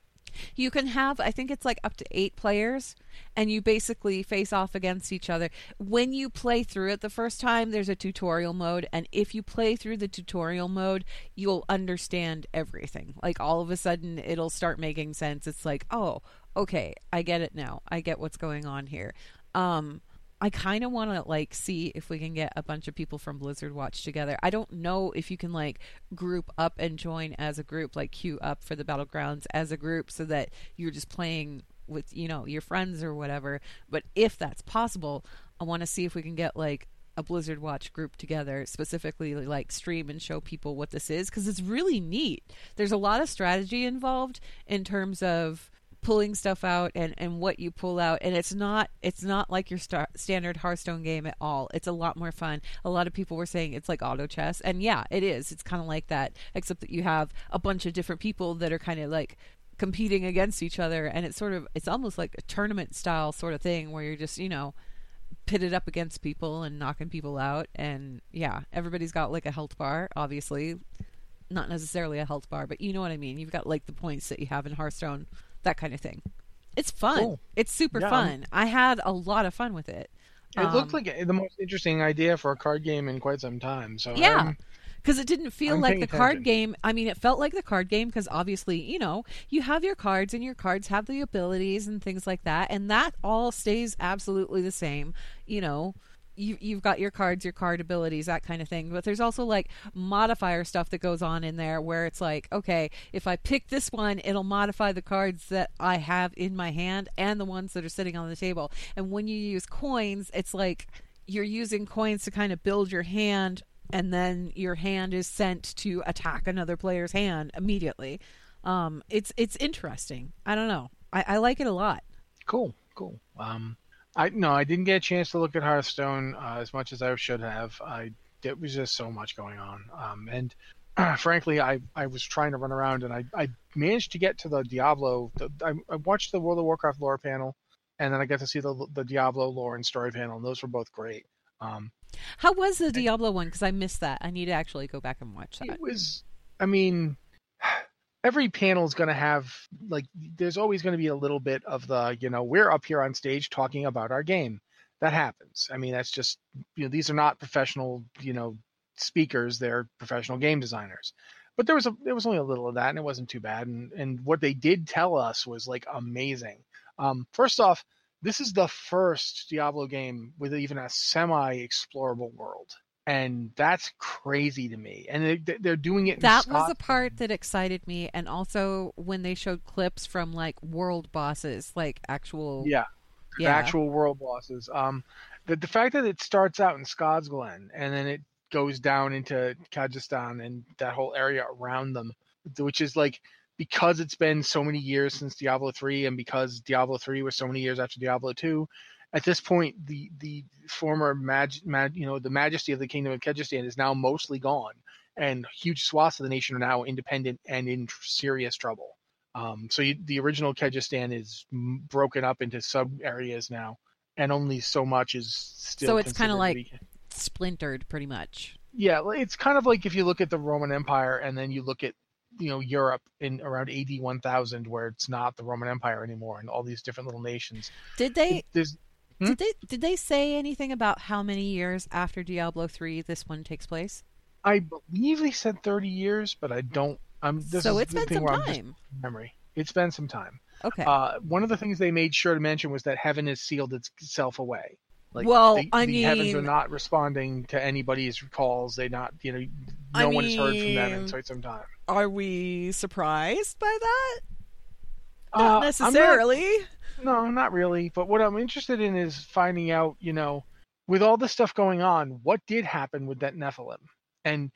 C: You can have, I think it's like up to eight players, and you basically face off against each other. When you play through it the first time, there's a tutorial mode, and if you play through the tutorial mode, you'll understand everything. Like all of a sudden, it'll start making sense. It's like, oh, okay, I get it now. I get what's going on here. Um, I kind of want to like see if we can get a bunch of people from Blizzard Watch together. I don't know if you can like group up and join as a group, like queue up for the battlegrounds as a group, so that you're just playing with you know your friends or whatever. But if that's possible, I want to see if we can get like a Blizzard Watch group together, specifically like stream and show people what this is because it's really neat. There's a lot of strategy involved in terms of pulling stuff out and and what you pull out and it's not it's not like your star- standard Hearthstone game at all. It's a lot more fun. A lot of people were saying it's like auto chess and yeah, it is. It's kind of like that except that you have a bunch of different people that are kind of like competing against each other and it's sort of it's almost like a tournament style sort of thing where you're just, you know, pitted up against people and knocking people out and yeah, everybody's got like a health bar obviously. Not necessarily a health bar, but you know what I mean. You've got like the points that you have in Hearthstone that kind of thing. It's fun.
B: Cool.
C: It's super
B: Yeah,
C: fun. I had a lot of fun with it.
B: It looked
C: Um,
B: like the most interesting idea for a card game in quite some time. So
C: Yeah. Because it didn't feel
B: I'm
C: like the card
B: attention.
C: game. I mean, it felt like the card game because obviously, you know, you have your cards and your cards have the abilities and things like that, and that all stays absolutely the same. You know, you you've got your cards, your card abilities, that kind of thing. But there's also like modifier stuff that goes on in there where it's like, okay, if I pick this one, it'll modify the cards that I have in my hand and the ones that are sitting on the table. And when you use coins, it's like you're using coins to kind of build your hand and then your hand is sent to attack another player's hand immediately. Um, it's it's interesting. I don't know. I, I like it a lot.
B: Cool, cool. Um, I no, I didn't get a chance to look at Hearthstone uh, as much as I should have. I there was just so much going on, um, and frankly, I I was trying to run around, and I I managed to get to the Diablo. The, I, I watched the World of Warcraft lore panel, and then I got to see the the Diablo lore and story panel, and those were both great. Um,
C: How was the Diablo one? Because I missed that. I need to actually go back and watch that.
B: It was, I mean, every panel is going to have like, there's always going to be a little bit of the, you know, we're up here on stage talking about our game. That happens. I mean, that's just, you know, these are not professional, you know, speakers. They're professional game designers. But there was a, there was only a little of that, and it wasn't too bad. And and what they did tell us was like amazing. Um, first off, this is the first Diablo game with even a semi-explorable world, and that's crazy to me. And they, they're doing it. In
C: That was the part that excited me, and also when they showed clips from like world bosses, like actual
B: Yeah,
C: yeah.
B: actual world bosses. Um, the the fact that it starts out in Scosglen and then it goes down into Kehjistan and that whole area around them, which is like because it's been so many years since Diablo three and because Diablo three was so many years after Diablo two. At this point, the the former mag, mag, you know, the majesty of the kingdom of Kehjistan is now mostly gone, and huge swaths of the nation are now independent and in serious trouble. Um, so you, the original Kehjistan is m- broken up into sub areas now, and only so much is still.
C: So it's kinda like-
B: be-
C: splintered pretty much.
B: yeah, it's kind of like if you look at the Roman Empire and then you look at you know Europe in around AD 1000, where it's not the Roman Empire anymore, and all these different little nations.
C: Did they
B: There's Hmm?
C: did they did they say anything about how many years after Diablo three this one takes place?
B: I believe they said 30 years, but I don't. I'm. This
C: so it's been some
B: where I'm just
C: time.
B: memory. It's been some time.
C: Okay.
B: Uh, one of the things they made sure to mention was that heaven has sealed itself away. Like,
C: Well,
B: the,
C: I
B: the heavens are not responding to anybody's calls. They not, you know, no
C: I
B: one has heard from them in
C: mean-
B: quite some time.
C: Are we surprised by that?
B: Uh,
C: Not
B: I'm
C: necessarily.
B: No, not really. But what I'm interested in is finding out, you know, with all this stuff going on, what did happen with that Nephilim? And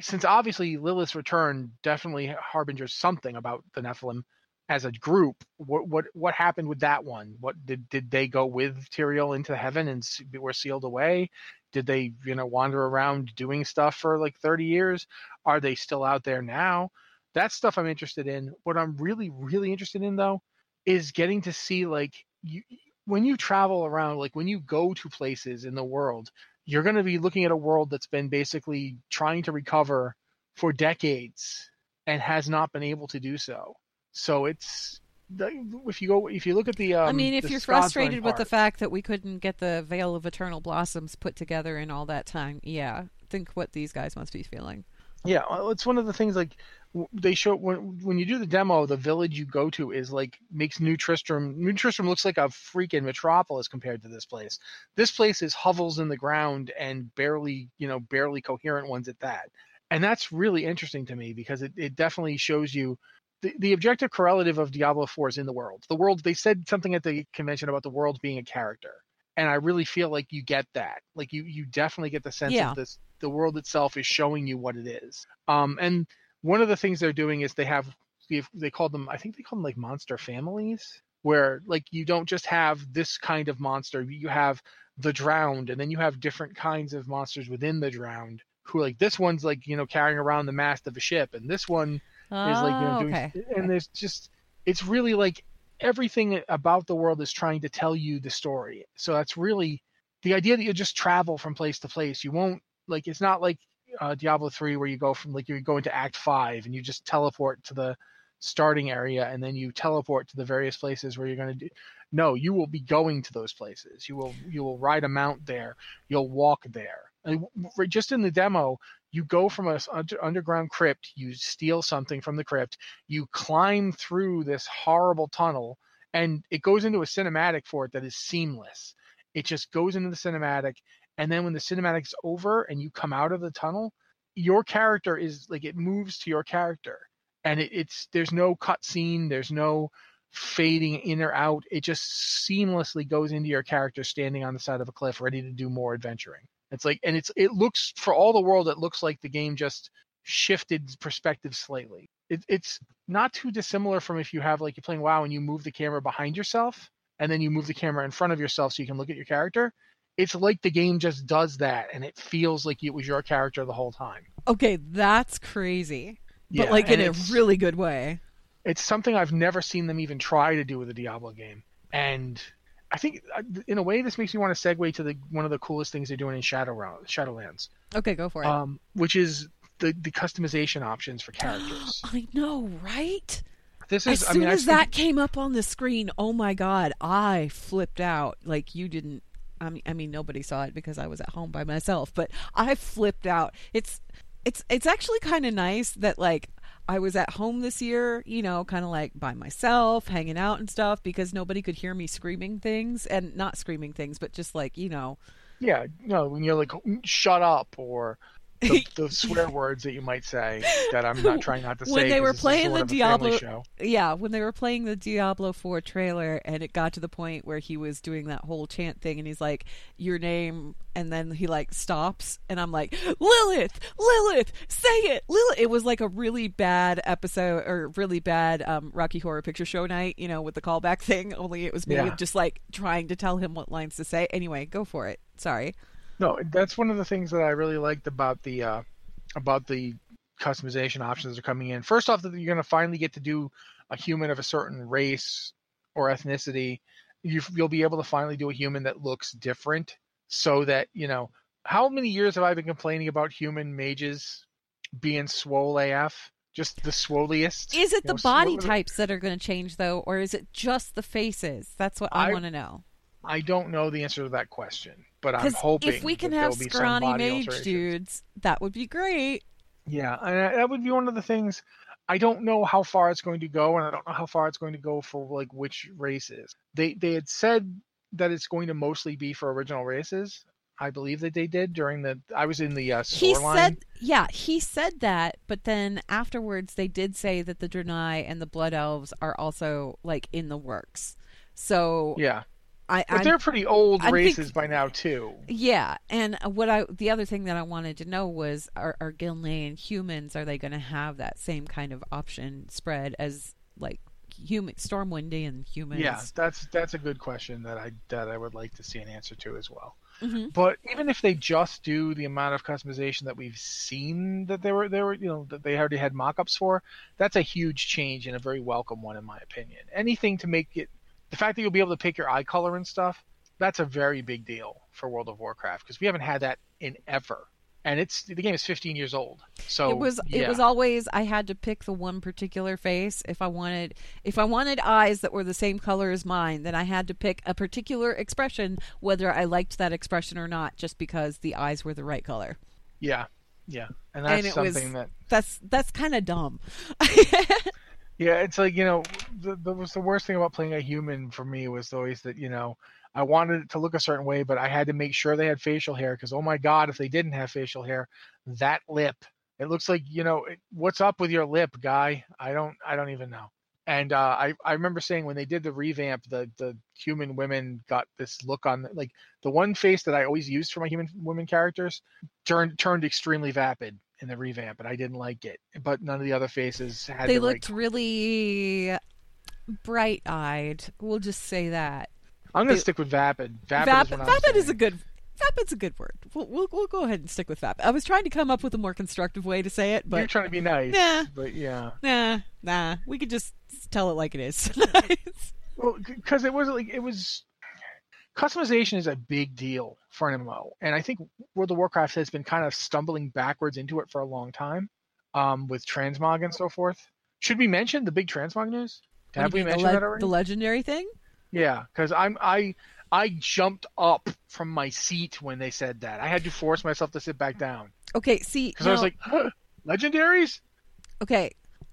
B: since obviously Lilith's return definitely harbingers something about the Nephilim as a group, what what what happened with that one? What did did they go with Tyrael into heaven and were sealed away? Did they, you know, wander around doing stuff for like 30 years? Are they still out there now? That's stuff I'm interested in. What I'm really really interested in though is getting to see like you when you travel around like when you go to places in the world you're going to be looking at a world that's been basically trying to recover for decades and has not been able to do so so it's if you go if you look at the um,
C: I mean, if you're frustrated with the fact that we couldn't get the Veil of Eternal Blossoms put together in all that time, yeah, think what these guys must be feeling.
B: Yeah, well, it's one of the things like they show when when you do the demo, the village you go to is like makes New Tristram. New Tristram looks like a freaking metropolis compared to this place. This place is hovels in the ground and barely, you know, barely coherent ones at that. And that's really interesting to me because it, it definitely shows you the, the objective correlative of Diablo 4 is in the world. The world they said something at the convention about the world being a character. And I really feel like you get that. Like you you definitely get the sense
C: Yeah.
B: of this the world itself is showing you what it is. Um, and one of the things they're doing is they have they call them I think they call them like monster families where like you don't just have this kind of monster you have the drowned and then you have different kinds of monsters within the drowned who like this one's like you know carrying around the mast of a ship and this one
C: oh,
B: is like you know oh, doing
C: okay.
B: and there's just it's really like everything about the world is trying to tell you the story so that's really the idea that you just travel from place to place you won't like it's not like uh, diablo 3 where you go from like you go into act 5 and you just teleport to the starting area and then you teleport to the various places where you're going to do no you will be going to those places. You will you will ride a mount there. You'll walk there. And just in the demo you go from a under, underground crypt you steal something from the crypt you climb through this horrible tunnel and it goes into a cinematic for it that is seamless. It just goes into the cinematic and then when the cinematic's over and you come out of the tunnel your character is like it moves to your character and it, it's there's no cut scene there's no fading in or out it just seamlessly goes into your character standing on the side of a cliff ready to do more adventuring. It's like and it's it looks for all the world it looks like the game just shifted perspective slightly. It, it's not too dissimilar from if you have like you're playing wow and you move the camera behind yourself and then you move the camera in front of yourself so you can look at your character it's like the game just does that and it feels like it was your character the whole time
C: Okay, that's crazy. But
B: Yeah,
C: like in a really good way.
B: it's something I've never seen them even try to do with a Diablo game. And I think, uh, in a way, this makes me want to segue to the one of the coolest things they're doing in Shadow Shadowlands,
C: Okay, go for it.
B: um, which is the the customization options for characters.
C: I know, right?
B: This
C: As
B: is, I
C: soon
B: mean, I
C: as
B: think-
C: that came up on the screen, oh my god, I flipped out. Like you didn't. I mean, I mean, nobody saw it because I was at home by myself, but I flipped out. It's, it's, it's actually kind of nice that like I was at home this year, you know, kind of like by myself, hanging out and stuff, because nobody could hear me screaming things and not screaming things, but just like you know,
B: yeah, no, when you're like, shut up, or the, the swear words that you might say that I'm not trying not to say.
C: when they were playing the
B: of a family
C: Diablo,
B: show.
C: yeah, when they were playing the Diablo 4 trailer, and it got to the point where he was doing that whole chant thing, and he's like, "Your name," and then he like stops, and I'm like, "Lilith, Lilith, say it, Lilith." It was like a really bad episode or really bad um, Rocky Horror Picture Show night, you know, with the callback thing. Only it was me
B: Yeah.
C: just like trying to tell him what lines to say. Anyway, go for it. Sorry.
B: No, that's one of the things that I really liked about the uh, about the customization options that are coming in. First off, that you're going to finally get to do a human of a certain race or ethnicity. You, you'll be able to finally do a human that looks different, so that you know how many years have I been complaining about human mages being swole AF? Just the swolliest.
C: Is it the
B: know,
C: body
B: swole-
C: types that are going to change though, or is it just the faces? That's what I,
B: I-
C: want to know.
B: I don't know the answer to that question, but I'm
C: Because
B: hoping
C: if we can have
B: there'll be some
C: scrawny mage dudes, that would be great.
B: Yeah, and I- that would be one of the things. I don't know how far it's going to go, and I don't know how far it's going to go for like which races. They they had said that it's going to mostly be for original races. I believe that they did during the. I was in the uh,
C: He
B: line.
C: said, yeah, he said that, but then afterwards they did say that the Draenei and the Blood Elves are also like in the works. So
B: Yeah,
C: I,
B: but
C: I'm
B: they're pretty old
C: I'm
B: races
C: think-
B: by now too.
C: Yeah, and what I the other thing that I wanted to know was are, are Gilnean humans are they going to have that same kind of option spread as like human Stormwindian humans?
B: Yeah, that's that's a good question that I that I would like to see an answer to as well.
C: Mhm.
B: But even if they just do the amount of customization that we've seen that they were they were you know that they already had mock-ups for, that's a huge change and a very welcome one in my opinion. Anything to make it the fact that you'll be able to pick your eye color and stuff, that's a very big deal for World of Warcraft because we haven't had that in ever. And it's the game is 15 years old. So
C: it was it was always I had to pick the one particular face if I wanted if I wanted eyes that were the same color as mine then I had to pick a particular expression whether I liked that expression or not just because the eyes were the right color.
B: yeah. Yeah. And that's
C: and it was
B: something that
C: that's that's kind of dumb.
B: Yeah, it's like you know, the, the was the worst thing about playing a human for me was always that you know I wanted it to look a certain way, but I had to make sure they had facial hair because oh my god, if they didn't have facial hair, that lip, it looks like you know what's up with your lip, guy? I don't, I don't even know. And uh, I I remember saying when they did the revamp, the the human women got this look on like the one face that I always used for my human women characters turned turned extremely vapid in the revamp, and I didn't like it. But none of the other faces had.
C: They
B: the
C: looked
B: right...
C: really bright-eyed. We'll just say that.
B: I'm gonna
C: they-
B: stick with Vapid. Vapid,
C: Vap-
B: is,
C: vapid is a good. Vapid's a good word. We'll, we'll we'll go ahead and stick with vapid. I was trying to come up with a more constructive way to say it, but You're
B: trying to be nice,
C: Nah.
B: but yeah.
C: nah, nah. We could just tell it like it is.
B: Well, because it wasn't like it was customization is a big deal for an MMO, and I think World of Warcraft has been kind of stumbling backwards into it for a long time, um, with transmog and so forth. Should we mention the big transmog news? Have we mentioned
C: the,
B: that
C: le-
B: already?
C: the legendary thing?
B: Yeah, because I'm I I jumped up from my seat when they said that. I had to force myself to sit back down
C: Okay, see,
B: because I was like, huh, legendaries.
C: okay.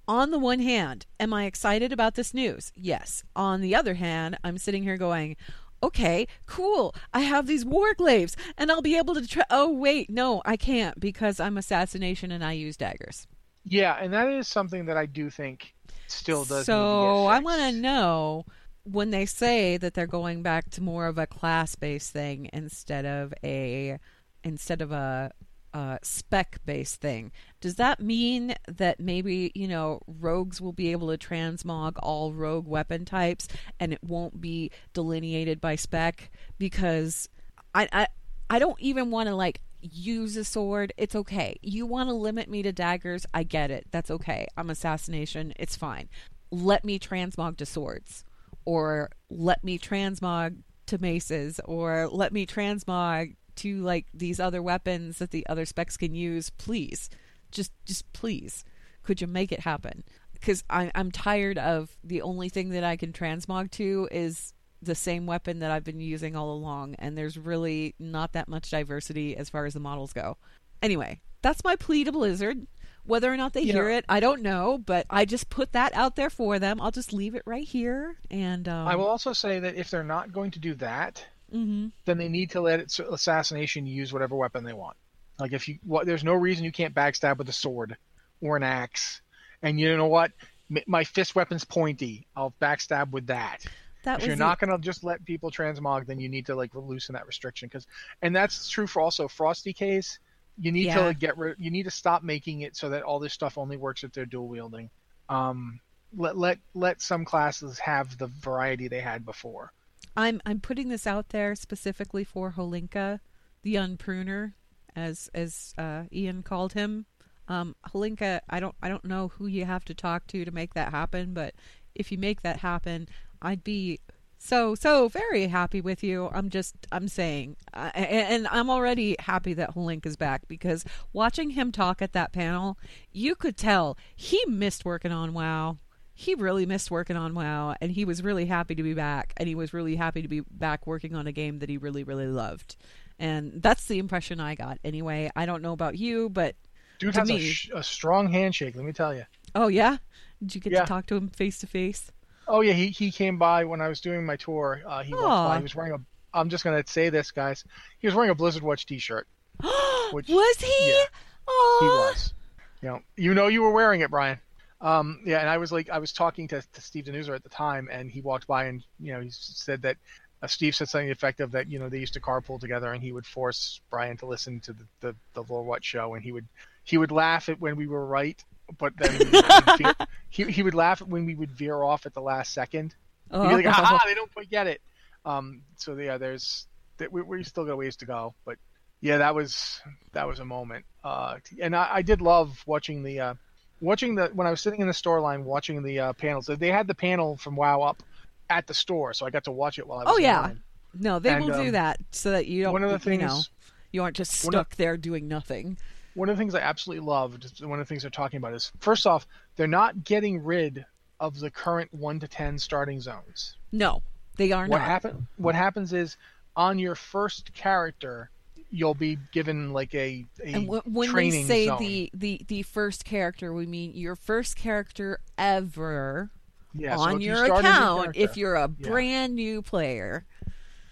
C: On the one hand, am I excited about this news? Yes. On the other hand, I'm sitting here going, okay, cool. I have these warglaives, and I'll be able to. Tra- oh wait, no, I can't because I'm assassination and I use daggers.
B: Yeah, and that is something that I do think still does.
C: So I want to know when they say that they're going back to more of a class-based thing instead of a instead of a, a spec-based thing. Does that mean that maybe you know rogues will be able to transmog all rogue weapon types and it won't be delineated by spec? Because I I, I don't even want to like use a sword. It's okay. You want to limit me to daggers? I get it. That's okay. I'm assassination. It's fine. Let me transmog to swords, or let me transmog to maces, or let me transmog to like these other weapons that the other specs can use. Please, just just please, could you make it happen? Because I'm tired of the only thing that I can transmog to is the same weapon that I've been using all along, and there's really not that much diversity as far as the models go. Anyway, that's my plea to Blizzard. Whether or not they
B: Yeah.
C: hear it, I don't know, but I just put that out there for them. I'll just leave it right here. And um,
B: I will also say that if they're not going to do that,
C: mhm.
B: then they need to let it, assassination use whatever weapon they want. Like if you, what, there's no reason you can't backstab with a sword or an axe. And you know what? M- My fist weapon's pointy. I'll backstab with that.
C: that
B: if you're
C: the-
B: not going to just let people transmog, then you need to like loosen that restriction. Because, and that's true for also Frost DKs. You need to like, get rid. You need to stop making it so that all this stuff only works if they're dual wielding. Um, let let let some classes have the variety they had before.
C: I'm I'm putting this out there specifically for Holinka, the unpruner, as as uh, Ian called him. Um, Holinka, I don't I don't know who you have to talk to to make that happen, but if you make that happen, I'd be so so very happy with you. I'm just I'm saying, uh, and, and I'm already happy that Holinka's back because watching him talk at that panel, you could tell he missed working on WoW he really missed working on WoW and he was really happy to be back and he was really happy to be back working on a game that he really really loved. And that's the impression I got. Anyway, I don't know about you, but
B: Dude
C: To
B: has a, sh- a strong handshake. Let me tell you.
C: oh yeah, did you get
B: Yeah.
C: to talk to him face to face?
B: Oh yeah, he he came by when I was doing my tour. Uh, he walked by. He was wearing a. I'm just gonna say this, guys. He was wearing a Blizzard Watch T-shirt.
C: Was he?
B: yeah,
C: Aw.
B: He was. You know, you know, you were wearing it, Brian. Um, yeah, and I was like, I was talking to, to Steve Danuser at the time, and he walked by, and you know, he said that uh, Steve said something effective that you know they used to carpool together, and he would force Brian to listen to the the, the Lore Watch show, and he would he would laugh at when we were right, but then veer, he he would laugh at when we would veer off at the last second. He'd be like,
C: Oh.
B: "Ha they don't quite get it." Um, so yeah, there's we we still got ways to go, but yeah, that was that was a moment. Uh, and I, I did love watching the uh, watching the when I was sitting in the store line watching the uh, panels. They had the panel from WoW up at the store, so I got to watch it while I was
C: Oh yeah.
B: line.
C: No, they
B: And,
C: will do
B: um,
C: that so that you don't
B: one of the
C: you know,
B: things-
C: you aren't just
B: one of-
C: stuck there doing nothing.
B: One of the things I absolutely loved, one of the things they're talking about is first off, they're not getting rid of the current one to ten starting zones.
C: No, they are not
B: what
C: not.
B: happen what happens is on your first character you'll be given like a, a
C: And w- when we say
B: zone.
C: the, the the first character, we mean your first character ever
B: yeah,
C: on
B: you
C: your
B: new
C: account. If you're a
B: Yeah.
C: brand new player,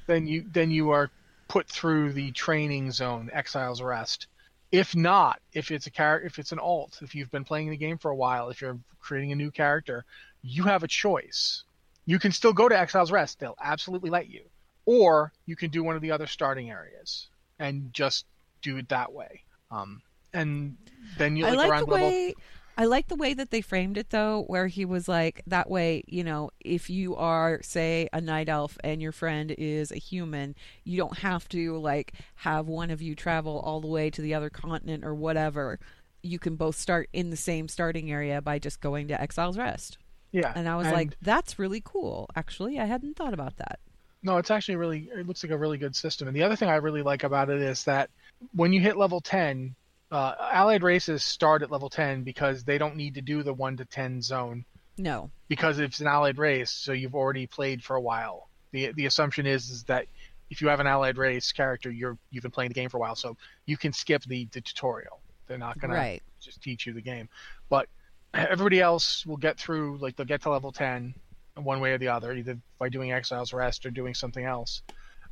B: then you then you are put through the training zone exile's rest if not if it's a character if it's an alt if you've been playing the game for a while if you're creating a new character you have a choice you can still go to exile's rest they'll absolutely let you or you can do one of the other starting areas and just do it that way um, and then you
C: I
B: like,
C: like
B: around
C: the
B: level.
C: way I like the way that they framed it though, where he was like that way, you know, if you are say a night elf and your friend is a human, you don't have to like have one of you travel all the way to the other continent or whatever. You can both start in the same starting area by just going to Exile's Rest.
B: Yeah,
C: And I was like, that's really cool. Actually, I hadn't thought about that.
B: No, it's actually really. It looks like a really good system. And the other thing I really like about it is that when you hit level ten, uh, allied races start at level ten because they don't need to do the one to ten zone
C: No.
B: because it's an allied race, so you've already played for a while. the The assumption is is that if you have an allied race character, you're you've been playing the game for a while, so you can skip the, the tutorial. They're not gonna
C: Right.
B: just teach you the game, but everybody else will get through. Like they'll get to level ten one way or the other, either by doing Exile's Rest or doing something else.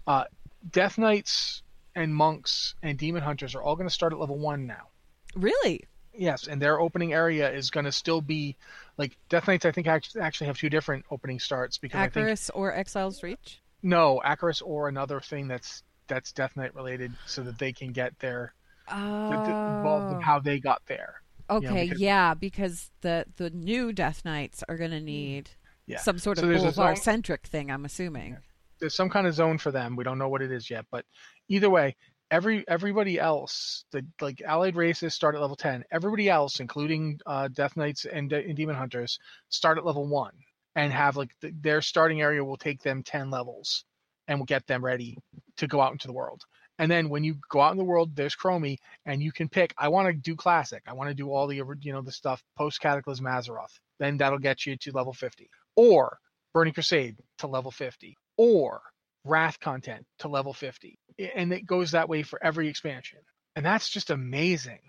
B: Uh, Death Knights and monks and demon hunters are all going to start at level one now.
C: Really?
B: Yes, and their opening area is going to still be like Death Knights. I think act- actually have two different opening starts because think
C: or Exile's Reach?
B: no Acherus or another thing that's that's Death Knight related, so that they can get their the- the- involved in
C: Oh.
B: how they got there.
C: Okay,
B: because-
C: yeah, because the the new Death Knights are going to need
B: Yeah,
C: some sort of
B: So a
C: Boulevard centric thing. I'm assuming.
B: there's some kind of zone for them. We don't know what it is yet, but either way, every everybody else, the like allied races start at level ten. Everybody else, including uh, Death Knights and, and Demon Hunters, start at level one and have like the, their starting area will take them ten levels and will get them ready to go out into the world. And then when you go out in the world, there's Chromie, and you can pick. I want to do classic. I want to do all the you know the stuff post Cataclysm Azeroth. Then that'll get you to level fifty. Or Burning Crusade to level 50, or Wrath content to level 50. And it goes that way for every expansion. And that's just amazing.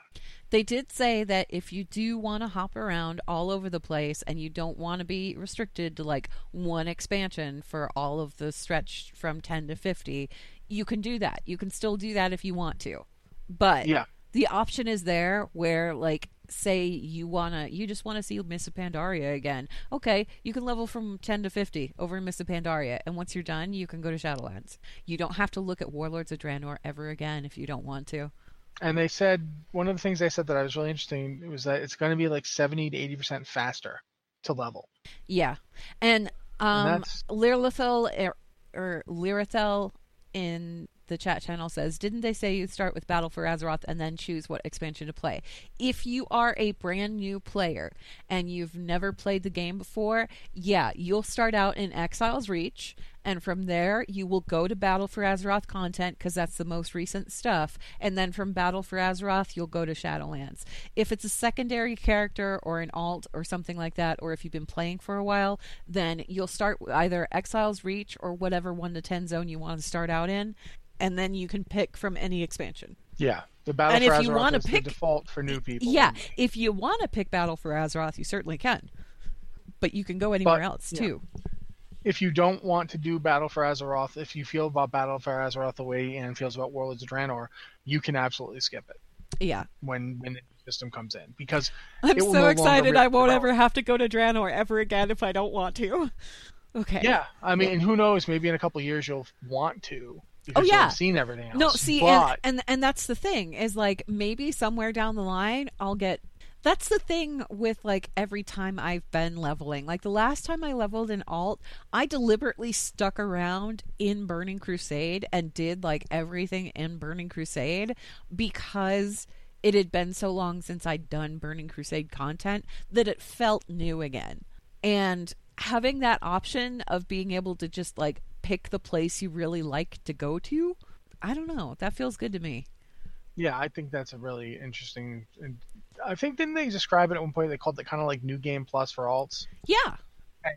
C: They did say that if you do want to hop around all over the place and you don't want to be restricted to like one expansion for all of the stretch from 10 to 50, you can do that. You can still do that if you want to. But
B: Yeah.
C: the option is there where like say you wanna you just wanna see Miss Pandaria again. Okay, you can level from ten to fifty over in Miss Pandaria, and once you're done, you can go to Shadowlands. You don't have to look at Warlords of Draenor ever again if you don't want to.
B: And they said one of the things they said that I was really interesting was that it's going to be like 70 to 80% faster to level.
C: Yeah, and um, Lirithel er, or Lirithel in the chat channel says, "Didn't they say you start with Battle for Azeroth and then choose what expansion to play? If you are a brand new player and you've never played the game before, yeah, you'll start out in Exile's Reach." And from there, you will go to Battle for Azeroth content because that's the most recent stuff. And then from Battle for Azeroth, you'll go to Shadowlands. If it's a secondary character or an alt or something like that, or if you've been playing for a while, then you'll start either Exile's Reach or whatever 1 to 10 zone you want to start out in. And then you can pick from any expansion.
B: Yeah. The Battle
C: And
B: for
C: if you
B: Azeroth is
C: pick-
B: the default for new people.
C: Yeah, if you want to pick Battle for Azeroth, you certainly can. But you can go anywhere
B: But,
C: else
B: yeah.
C: too.
B: If you don't want to do Battle for Azeroth, if you feel about Battle for Azeroth the way Ian feels about Warlords of Draenor, you can absolutely skip it
C: Yeah.
B: when when the system comes in because
C: I'm
B: will no
C: so excited I won't ever have to go to Draenor ever again if I don't want to. Okay.
B: Yeah, I mean, who knows? Maybe in a couple of years you'll want to. Oh, because
C: Oh, yeah.
B: seen everything else.
C: No, see,
B: but
C: and, and and that's the thing is like maybe somewhere down the line I'll get. That's the thing with like every time I've been leveling. Like the last time I leveled in alt, I deliberately stuck around in Burning Crusade and did like everything in Burning Crusade because it had been so long since I'd done Burning Crusade content that it felt new again. And having that option of being able to just like pick the place you really like to go to, I don't know. That feels good to me.
B: yeah, I think that's a really interesting. And I think didn't they describe it at one point? They called it kind of like New Game Plus for alts,
C: Yeah.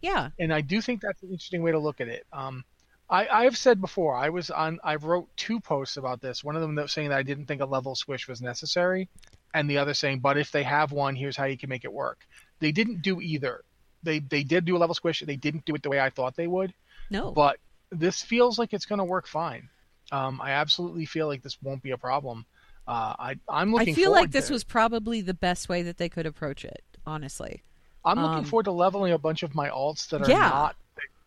C: Yeah.
B: and I do think that's an interesting way to look at it. Um, I I have said before I was on. I wrote two posts about this. One of them that saying that I didn't think a level squish was necessary, and the other saying, but if they have one, here's how you can make it work. They didn't do either. They they did do a level squish. They didn't do it the way I thought they would.
C: No.
B: but this feels like it's going to work fine. Um, I absolutely feel like this won't be a problem. Uh, I, I'm
C: I feel like this was probably the best way that they could approach it, honestly.
B: I'm looking
C: um,
B: forward to leveling a bunch of my alts that are
C: Yeah.
B: not.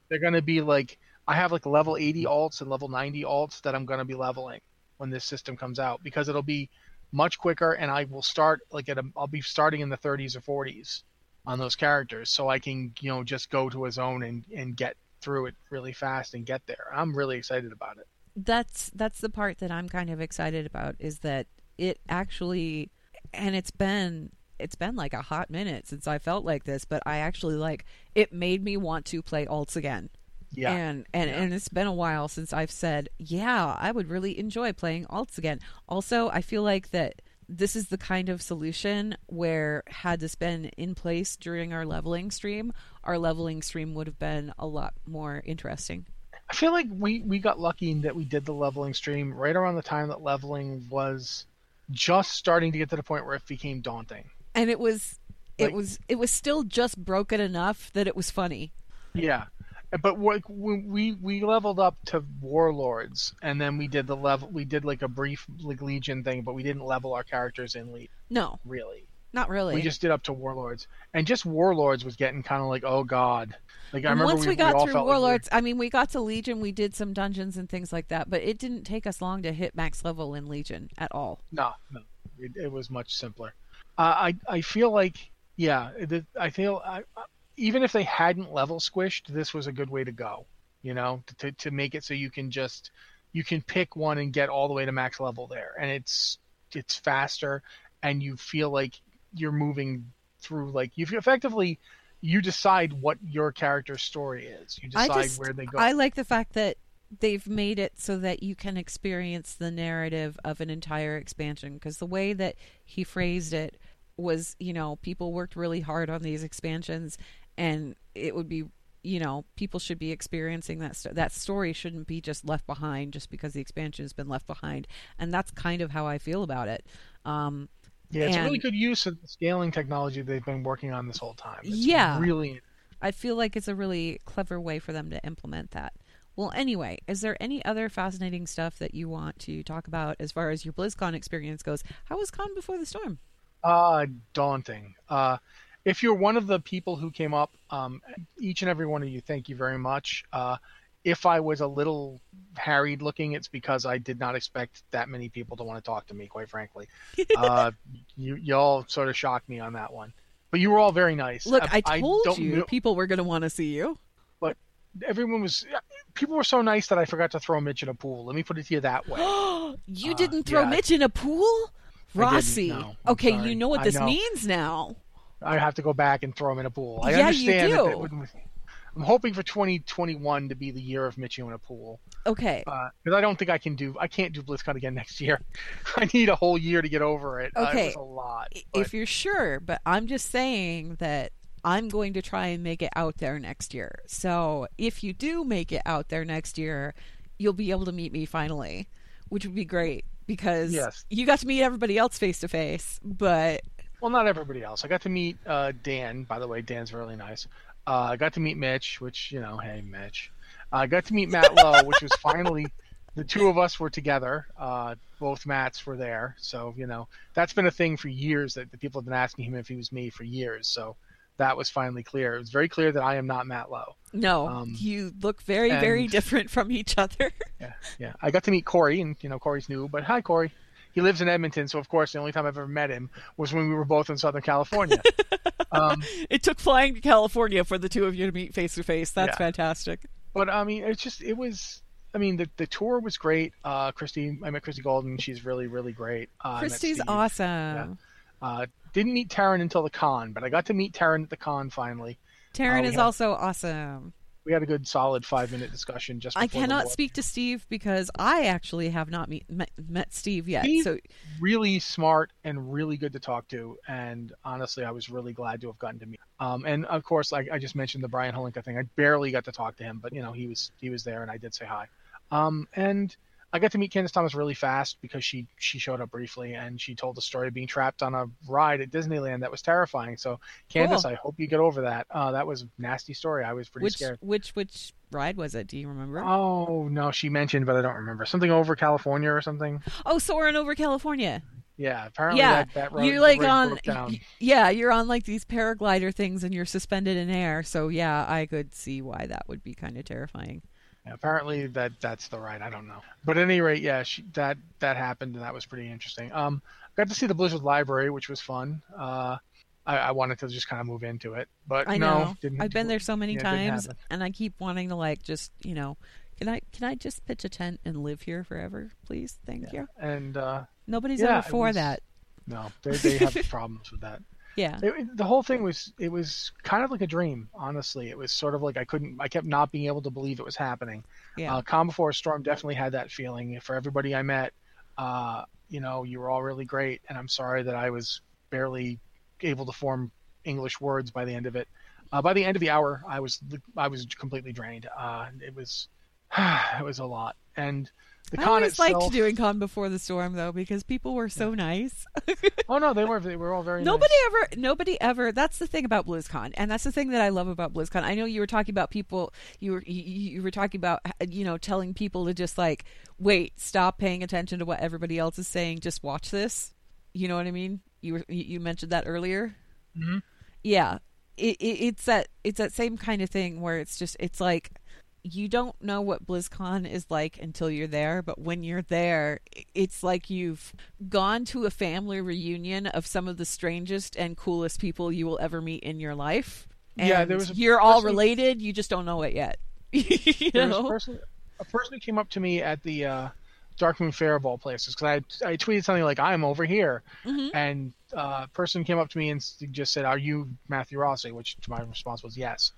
B: They're going to be like I have like level 80 alts and level 90 alts that I'm going to be leveling when this system comes out because it'll be much quicker, and I will start like at a, I'll be starting in the 30s or 40s on those characters, so I can you know just go to a zone and and get through it really fast and get there. I'm really excited about it.
C: That's that's the part that I'm kind of excited about is that it actually and it's been it's been like a hot minute since I felt like this, but I actually like it made me want to play alts again.
B: Yeah.
C: And and,
B: Yeah.
C: and it's been a while since I've said, yeah, I would really enjoy playing alts again. Also, I feel like that this is the kind of solution where had this been in place during our leveling stream, our leveling stream would have been a lot more interesting.
B: I feel like we we got lucky in that we did the leveling stream right around the time that leveling was just starting to get to the point where it became daunting.
C: And it was it
B: Like-
C: was it was still just broken enough that it was funny.
B: Yeah, but like when we we leveled up to warlords, and then we did the level. We did like a brief like legion thing, but we didn't level our characters in legion
C: No,
B: really.
C: not really.
B: We just did up to warlords, and just warlords was getting kind of like oh god. Like I
C: And
B: remember
C: once
B: we,
C: we got
B: all
C: through
B: felt like we were-
C: Warlords, I mean, we got to Legion, we did some dungeons and things like that, but it didn't take us long to hit max level in Legion at all.
B: No, no, it, it was much simpler. Uh, I I feel like yeah, it, I feel I- even if they hadn't level squished, this was a good way to go. You know, to to make it so you can just you can pick one and get all the way to max level there, and it's it's faster, and you feel like you're moving through like you effectively you decide what your character's story is. You decide
C: just,
B: where they go.
C: I like the fact that they've made it so that you can experience the narrative of an entire expansion because the way that he phrased it was, you know, people worked really hard on these expansions and it would be you know people should be experiencing that that story shouldn't be just left behind just because the expansion has been left behind and that's kind of how I feel about it um
B: yeah, it's a really good use of the scaling technology they've been working on this whole time. It's
C: Yeah.
B: really
C: I feel like it's a really clever way for them to implement that. Well, anyway, is there any other fascinating stuff that you want to talk about as far as your BlizzCon experience goes? How was Con Before the Storm?
B: Uh, daunting. Uh, if you're one of the people who came up, um, each and every one of you, thank you very much. Uh, if I was a little harried looking, it's because I did not expect that many people to want to talk to me, quite frankly. uh, you, y'all sort of shocked me on that one. But you were all very nice.
C: Look, I told
B: don't
C: you
B: know-
C: people were going to want to see you.
B: but everyone was. People were so nice that I forgot to throw Mitch in a pool. Let me put it to you that way.
C: you
B: Uh,
C: didn't throw
B: yeah.
C: Mitch in a pool? Rossi.
B: no.
C: Okay,
B: sorry.
C: you know what this
B: know.
C: means now.
B: I have to go back and throw him in a pool. I
C: Yeah, you
B: understand that
C: do.
B: that would- I'm hoping for 2021 to be the year of Mitchell in a pool
C: Okay.
B: because I don't think I can do. I can't do BlizzCon again next year. I need a whole year to get over it. Uh,
C: Okay.
B: it was a lot. But-
C: if you're sure, but I'm just saying that I'm going to try and make it out there next year. So if you do make it out there next year, you'll be able to meet me finally, which would be great because
B: Yes.
C: you got to meet everybody else face to face. But
B: well, not everybody else. I got to meet uh, Dan. By the way, Dan's really nice. Uh, I got to meet Mitch, which you know, hey Mitch. I got to meet Matt Lowe, which was finally the two of us were together. Uh, both Matts were there, so you know that's been a thing for years that the people have been asking him if he was me for years. So that was finally clear. It was very clear that I am not Matt Lowe.
C: no,
B: Um,
C: you look very, very different from each other.
B: Yeah, yeah. I got to meet Corey, and you know Corey's new, but hi Corey. He lives in Edmonton, so of course the only time I've ever met him was when we were both in Southern California. um,
C: it took flying to California for the two of you to meet face to face. That's
B: Yeah.
C: fantastic.
B: but I mean, it's just it was. I mean, the the tour was great. Uh, Christie, I met Christie Golden. She's really really great. Uh, Christie's
C: awesome.
B: Uh, didn't meet Taryn until the con, but I got to meet Taryn at the con finally.
C: Taryn
B: we
C: is
B: had-
C: also awesome.
B: We had a good solid five minute discussion. Just
C: I cannot speak to Steve because I actually have not meet, met, met Steve yet. So
B: really smart and really good to talk to. And honestly, I was really glad to have gotten to meet. Um, and of course, like I just mentioned the Brian Holinka thing. I barely got to talk to him, but you know, he was he was there, and I did say hi. Um, and I got to meet Candace Thomas really fast because she she showed up briefly and she told the story of being trapped on a ride at Disneyland that was terrifying. So Candace,
C: Cool.
B: I hope you get over that. Uh, that was a nasty story. I was pretty
C: which
B: scared.
C: which which ride was it? Do you remember?
B: Oh no, she mentioned, but I don't remember something over California or something.
C: oh, soaring over California.
B: Yeah, apparently
C: yeah,
B: that, that road,
C: you're like on. Yeah, you're on like these paraglider things, and you're suspended in air. So yeah, I could see why that would be kind of terrifying.
B: Yeah, apparently that that's the right. I don't know, but at any rate, yeah, she, that that happened and that was pretty interesting. Um, got to see the Blizzard Library, which was fun. Uh, I, I wanted to just kind of move into it, but
C: I
B: no,
C: know. I've been there so many
B: yeah,
C: times, and I keep wanting to like just you know, can I can I just pitch a tent and live here forever, please? Thank you.
B: And uh,
C: Nobody's
B: Yeah,
C: ever for
B: was-
C: that.
B: no, they they have problems with that.
C: Yeah.
B: It, the whole thing was it was kind of like a dream. Honestly, it was sort of like I couldn't. I kept not being able to believe it was happening.
C: Yeah.
B: Uh, Calm Before a Storm definitely had that feeling. For everybody I met, uh, you know, you were all really great, and I'm sorry that I was barely able to form English words by the end of it. Uh, by the end of the hour, I was I was completely drained. Uh, it was it was a lot, and the
C: I always
B: itself.
C: liked doing Con Before the Storm though because people were so nice.
B: oh no, they were they were all very
C: Nobody
B: nice.
C: ever, nobody ever. That's the thing about BlizzCon, and that's the thing that I love about BlizzCon. I know you were talking about people. You were you, you were talking about you know telling people to just like wait, stop paying attention to what everybody else is saying. Just watch this. You know what I mean? You were you mentioned that earlier.
B: hmm
C: Yeah, it, it, it's that it's that same kind of thing where it's just it's like you don't know what BlizzCon is like until you're there, but when you're there, it's like you've gone to a family reunion of some of the strangest and coolest people you will ever meet in your life.
B: Yeah, there was a
C: you're all related, you just don't know it yet. you
B: There was a person, a person who came up to me at the uh, Darkmoon Faire of all places because I I tweeted something like I'm over here,
C: Mhm.
B: and uh, a person came up to me and just said, "Are you Matthew Rossi?" Which to my response was yes,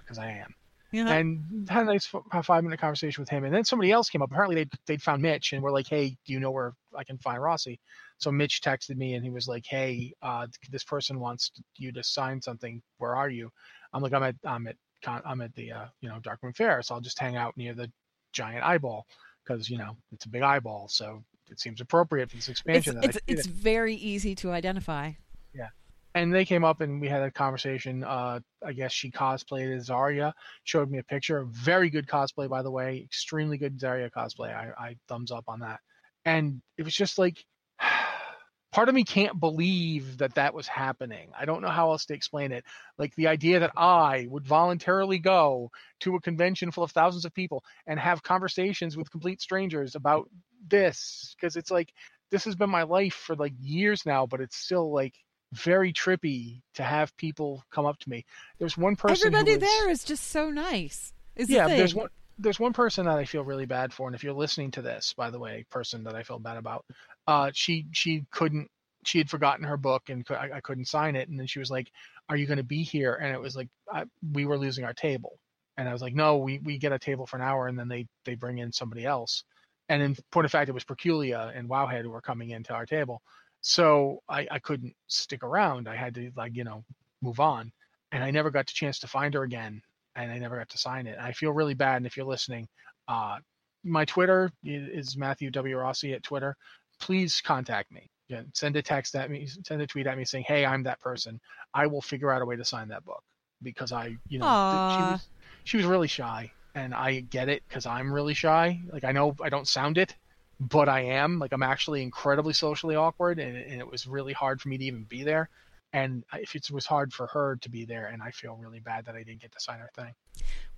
B: because I am.
C: Yeah.
B: And had a nice five minute conversation with him, and then somebody else came up. Apparently they'd they'd found Mitch and were like, "Hey, do you know where I can find Rossi?" So Mitch texted me and he was like, "Hey, uh, this person wants you to sign something. Where are you?" I'm like, "I'm at I'm at con- I'm at the uh, you know Darkmoon Faire, so I'll just hang out near the giant eyeball because you know it's a big eyeball, so it seems appropriate for this
C: it's
B: expansion." that
C: it's, it's
B: it.
C: very easy to identify.
B: And they came up and we had a conversation. Uh, I guess she cosplayed as Zarya, showed me a picture. Very good cosplay, by the way. Extremely good Zarya cosplay. I, I thumbs up on that. And it was just like, part of me can't believe that that was happening. I don't know how else to explain it. Like the idea that I would voluntarily go to a convention full of thousands of people and have conversations with complete strangers about this, because it's like, this has been my life for like years now, but it's still like very trippy to have people come up to me. There's one person.
C: Everybody
B: was-
C: there is just so nice. Is the
B: yeah,
C: thing.
B: there's one. There's one person that I feel really bad for, and if you're listening to this, by the way, person that I feel bad about, uh, she she couldn't. She had forgotten her book, and I, I couldn't sign it. And then she was like, "Are you going to be here?" And it was like I, we were losing our table, and I was like, "No, we we get a table for an hour, and then they they bring in somebody else." And in point of fact, it was Perculia and Wowhead who were coming into our table, so I I couldn't stick around. I had to like you know move on, and I never got the chance to find her again and I never got to sign it. I feel really bad. And if you're listening, uh, my Twitter is Matthew W Rossi at Twitter. Please contact me. Yeah, send a text at me, send a tweet at me saying, "Hey, I'm that person. I will figure out a way to sign that book." Because I, you know, th- she was she was really shy, and I get it because I'm really shy. Like I know I don't sound it, but I am. Like I'm actually incredibly socially awkward, and, and it was really hard for me to even be there. And if it was hard for her to be there, and I feel really bad that I didn't get to sign her thing.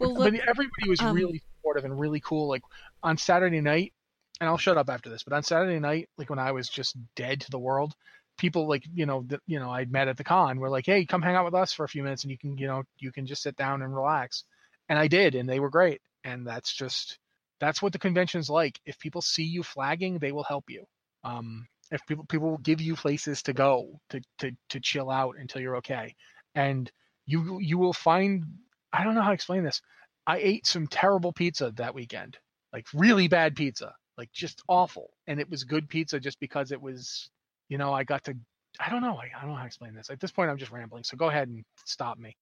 C: Well,
B: But everybody was
C: um,
B: really supportive and really cool. Like on Saturday night, and I'll shut up after this. But on Saturday night, like when I was just dead to the world, people like you know that you know I'd met at the con were like, "Hey, come hang out with us for a few minutes, and you can you know you can just sit down and relax." And I did, and they were great. And that's just that's what the convention's like. If people see you flagging, they will help you. Um, if people people will give you places to go to to to chill out until you're okay, and you you will find I don't know how to explain this. I ate some terrible pizza that weekend, like really bad pizza, like just awful, and it was good pizza just because it was, you know, I got to. I don't know. I, I don't know how to explain this. At this point, I'm just rambling. So go ahead and stop me.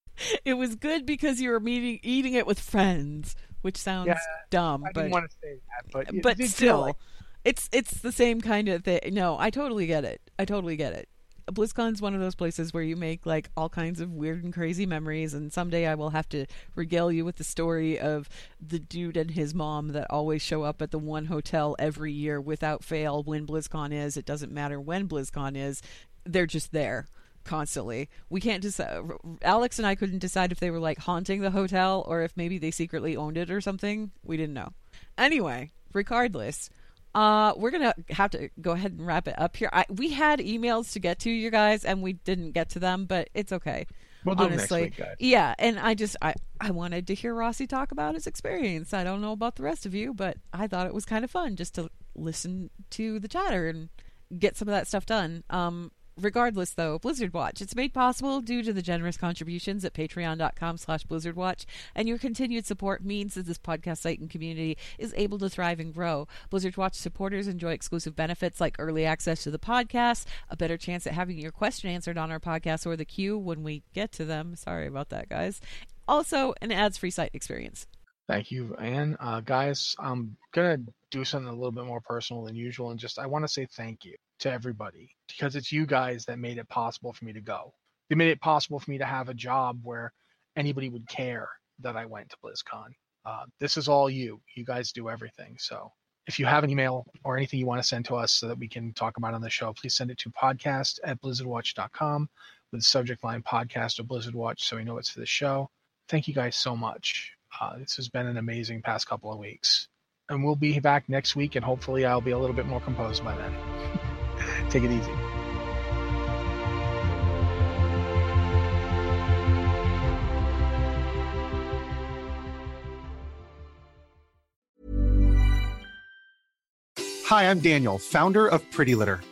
C: it was good because you were meeting, eating it with friends, which sounds
B: Yeah,
C: dumb,
B: I
C: but
B: didn't want to say that, but it-
C: but
B: it
C: still,
B: like-
C: it's it's the same kind of thing. No, I totally get it. I totally get it. BlizzCon's one of those places where you make like all kinds of weird and crazy memories, and someday I will have to regale you with the story of the dude and his mom that always show up at the one hotel every year without fail when BlizzCon is. It doesn't matter when BlizzCon is; they're just there constantly. We can't decide. Alex and I couldn't decide if they were like haunting the hotel or if maybe they secretly owned it or something. We didn't know. Anyway, regardless, Uh, we're gonna have to go ahead and wrap it up here. I, we had emails to get to, you guys, and we didn't get to them, but it's okay.
B: We'll do
C: honestly.
B: next week, guys.
C: Yeah, and I just I I wanted to hear Rossi talk about his experience. I don't know about the rest of you, but I thought it was kind of fun just to listen to the chatter and get some of that stuff done. Um, regardless though blizzard watch it's made possible due to the generous contributions at patreon.com slash blizzard watch and your continued support means that this podcast site and community is able to thrive and grow. Blizzard watch supporters enjoy exclusive benefits like early access to the podcast a better chance at having your question answered on our podcast or the queue when we get to them. Sorry about that guys. Also an ads free site experience.
B: Thank you, Anne. Uh, guys, I'm gonna do something a little bit more personal than usual, and just I want to say thank you to everybody because it's you guys that made it possible for me to go. They made it possible for me to have a job where anybody would care that I went to BlizzCon. Uh, this is all you. You guys do everything. So if you have an email or anything you want to send to us so that we can talk about on the show, please send it to podcast at blizzardwatch.com with subject line podcast or Blizzard Watch so we know it's for the show. Thank you guys so much. Uh, this has been an amazing past couple of weeks. And we'll be back next week, and hopefully, I'll be a little bit more composed by then. Take it easy.
D: Hi, I'm Daniel, founder of Pretty Litter.